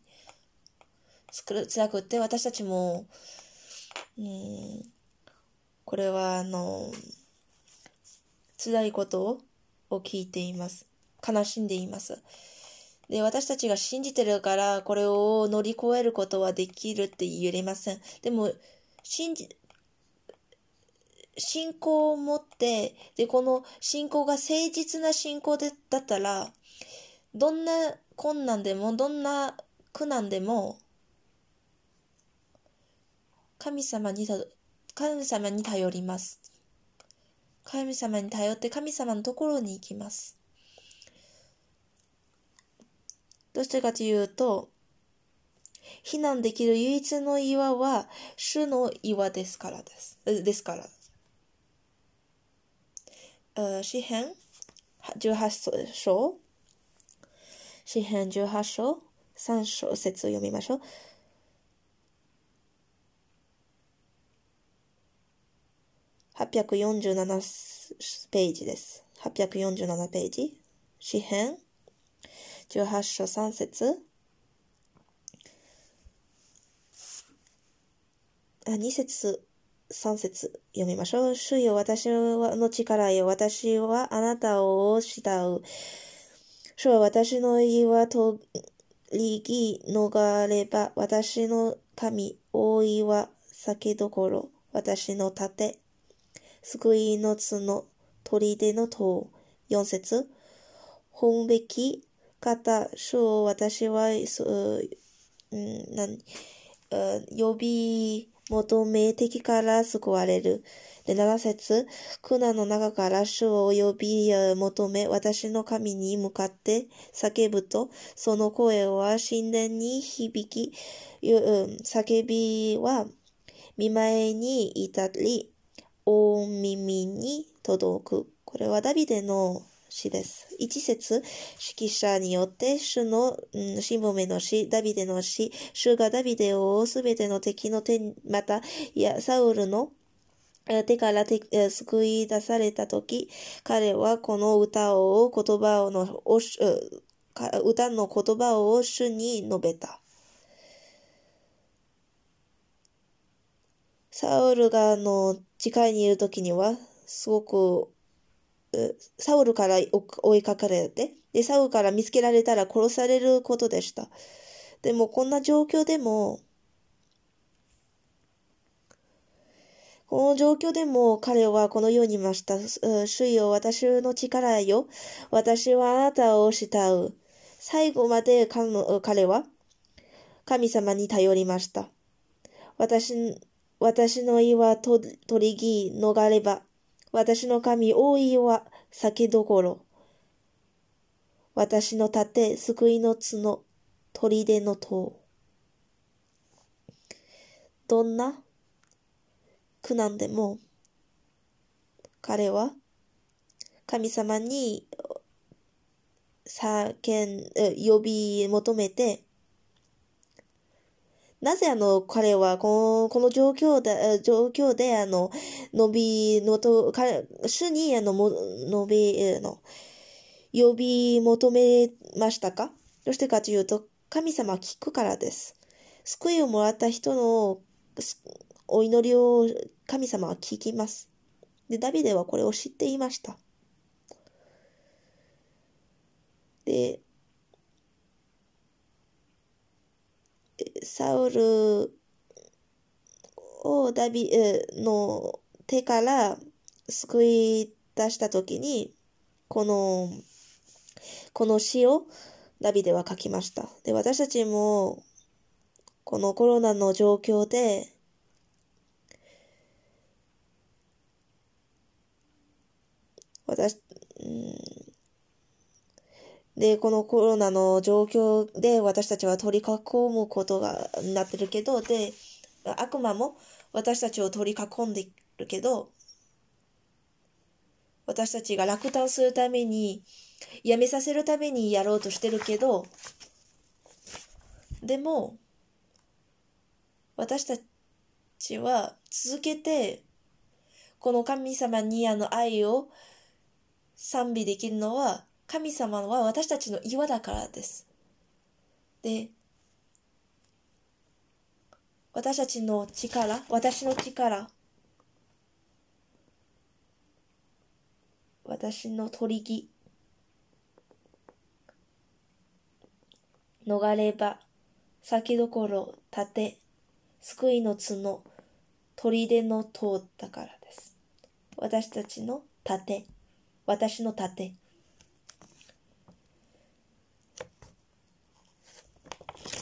辛くって、私たちも、うん、これは、あの、辛いことを聞いています。悲しんでいます。で、私たちが信じてるから、これを乗り越えることはできるって言えません。でも、信じ、信仰を持って、で、この信仰が誠実な信仰でだったら、どんな困難でも、どんな苦難でも、神様に神様に頼ります。神様に頼って神様のところに行きます。どうしてかというと、避難できる唯一の岩は主の岩ですからです。ですから。詩編18章？詩編18章？3章節を読みましょう。847ページです。847ページ。詩編18章3節あ、2節3節読みましょう。主よ、私の力よ、私はあなたを慕う。主は私の言いは取りぎ逃れば、私の神、大いは酒どころ、私の盾、救いの角、砦の塔。4節本べき方、主を私は、うん、何、呼び求め敵から救われる。で、7節苦難の中から主を呼び求め、私の神に向かって叫ぶと、その声は神殿に響き、叫びは見舞いに至り、大耳に届く。これはダビデの詩です。一節、指揮者によって主の、うん、しもめの詩、ダビデの詩、主がダビデをすべての敵の手、また、いや、サウルの手から救い出されたとき、彼はこの歌を、言葉をの、歌の言葉を主に述べた。サウルがあの、近いにいるときには、すごくサウルから追いかかれて、で、サウルから見つけられたら殺されることでした。でも、こんな状況でも、この状況でも彼はこのようにいました。主よ、私の力よ。私はあなたを慕う。最後まで彼は神様に頼りました。私、私の意は取りぎ逃れば、私の神大いは酒どころ。私の盾、救いの角、砦の塔。どんな苦難でも、彼は神様に叫ん、呼び求めて、なぜあの、彼はこの、この状況で、状況であの、伸び、のと、彼、主にあの、も、伸び、の、呼び求めましたか？どうしてかというと、神様は聞くからです。救いをもらった人のお祈りを神様は聞きます。で、ダビデはこれを知っていました。で、サウルをダビの手から救い出したときに、この、この詩をダビデは書きました。で、私たちも、このコロナの状況で、私、うん、で、このコロナの状況で私たちは取り囲むことがなってるけど、で、悪魔も私たちを取り囲んでるけど、私たちが落胆するために、やめさせるためにやろうとしてるけど、でも、私たちは続けて、この神様にあの愛を賛美できるのは、神様は私たちの岩だからです。で、私たちの力、私の力、私の取り木、逃れ場、先どころ、盾、救いの角、砦の塔だからです。私たちの盾、私の盾。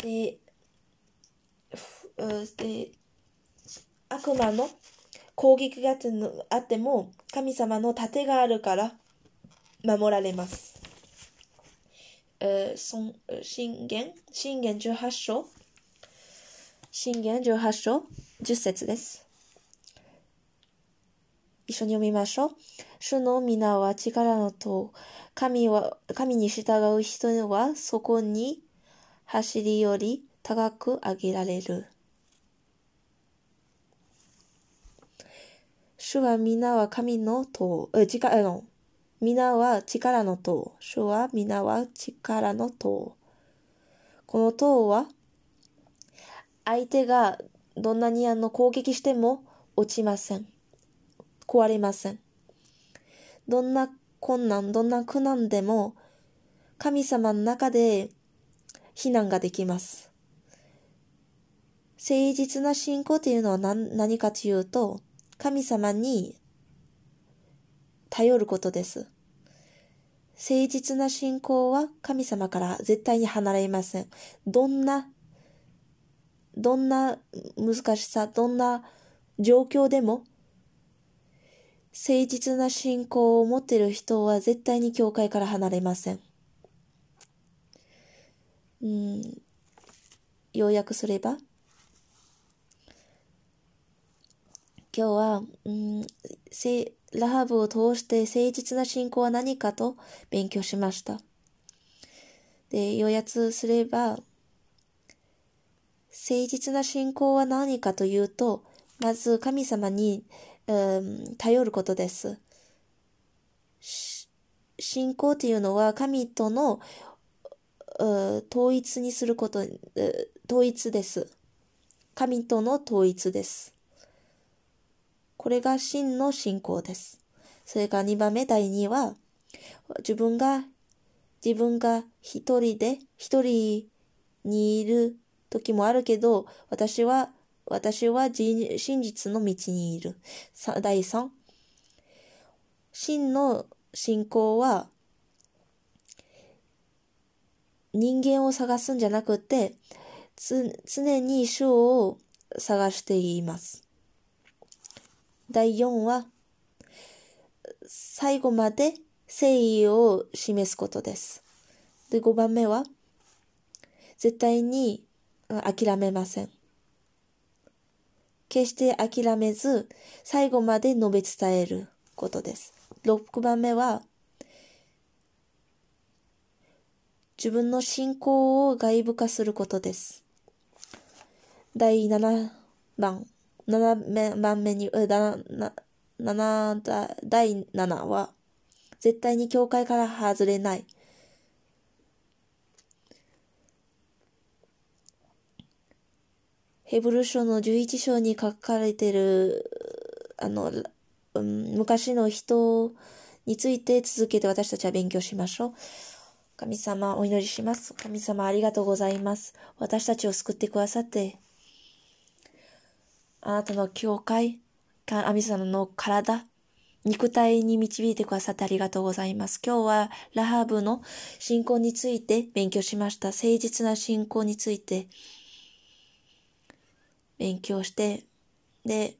で、で悪魔の攻撃があっても神様の盾があるから守られます。信玄信玄18章信玄18章10節です。一緒に読みましょう。主の皆は力のと、神は、神に従う人はそこに走りより高く上げられる。主は皆は神の塔、え、力の、皆は力の塔。主は皆は力の塔。この塔は、相手がどんなにあの攻撃しても落ちません。壊れません。どんな困難、どんな苦難でも、神様の中で避難ができます。誠実な信仰というのは何何かというと、神様に頼ることです。誠実な信仰は神様から絶対に離れません。どんな、どんな難しさ、どんな状況でも、誠実な信仰を持っている人は絶対に教会から離れません。うん、要約すれば、今日は、うん、ラハブを通して誠実な信仰は何かと勉強しました。で、要約すれば、誠実な信仰は何かというと、まず神様に、うん、頼ることです。信仰というのは神との統一にすること、統一です。神との統一です。これが真の信仰です。それから2番目、第2は、自分が、自分が一人で、一人にいる時もあるけど、私は、私は真実の道にいる。第3、真の信仰は、人間を探すんじゃなくて、つ常に主を探しています。第4は、最後まで誠意を示すことです。で、5番目は、絶対に諦めません。決して諦めず、最後まで述べ伝えることです。6番目は、自分の信仰を外部化することです。第7番、7番目に、7第7は、絶対に教会から外れない。ヘブル書の11章に書かれている、あの、うん、昔の人について続けて私たちは勉強しましょう。神様、お祈りします。神様、ありがとうございます。私たちを救ってくださって、あなたの教会、神様の体、肉体に導いてくださってありがとうございます。今日はラハブの信仰について勉強しました。誠実な信仰について勉強して、で、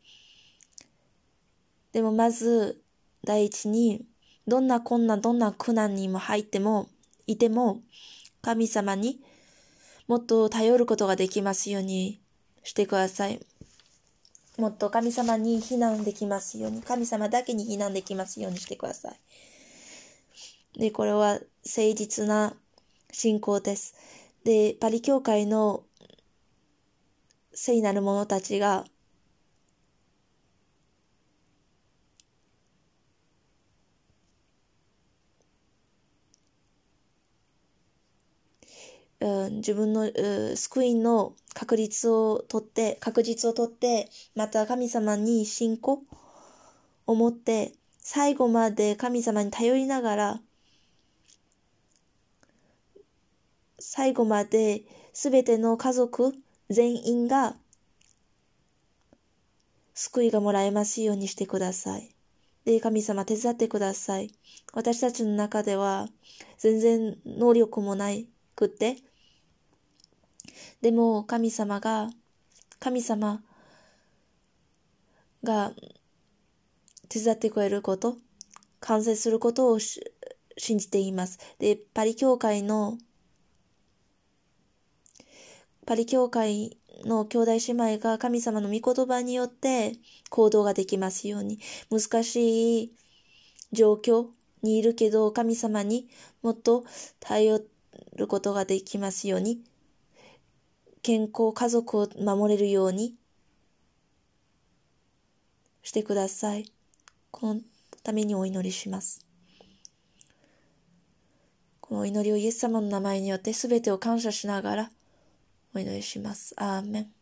でもまず第一に、どんな困難、どんな苦難にも入っても、いても、神様にもっと頼ることができますようにしてください。もっと神様に避難できますように、神様だけに避難できますようにしてください。で、これは誠実な信仰です。で、パリ教会の聖なる者たちがうん、自分の、う救いの確率をとって、確実をとって、また神様に信仰を持って、最後まで神様に頼りながら、最後まで全ての家族全員が救いがもらえますようにしてください。で、神様手伝ってください。私たちの中では全然能力もないくって、でも神様が、神様が手伝ってくれること、完成することを信じています。で、パリ教会の、パリ教会の兄弟姉妹が神様の御言葉によって行動ができますように、難しい状況にいるけど神様にもっと頼ることができますように、健康、家族を守れるようにしてください。このためにお祈りします。この祈りをイエス様の名前によって全てを感謝しながらお祈りします。アーメン。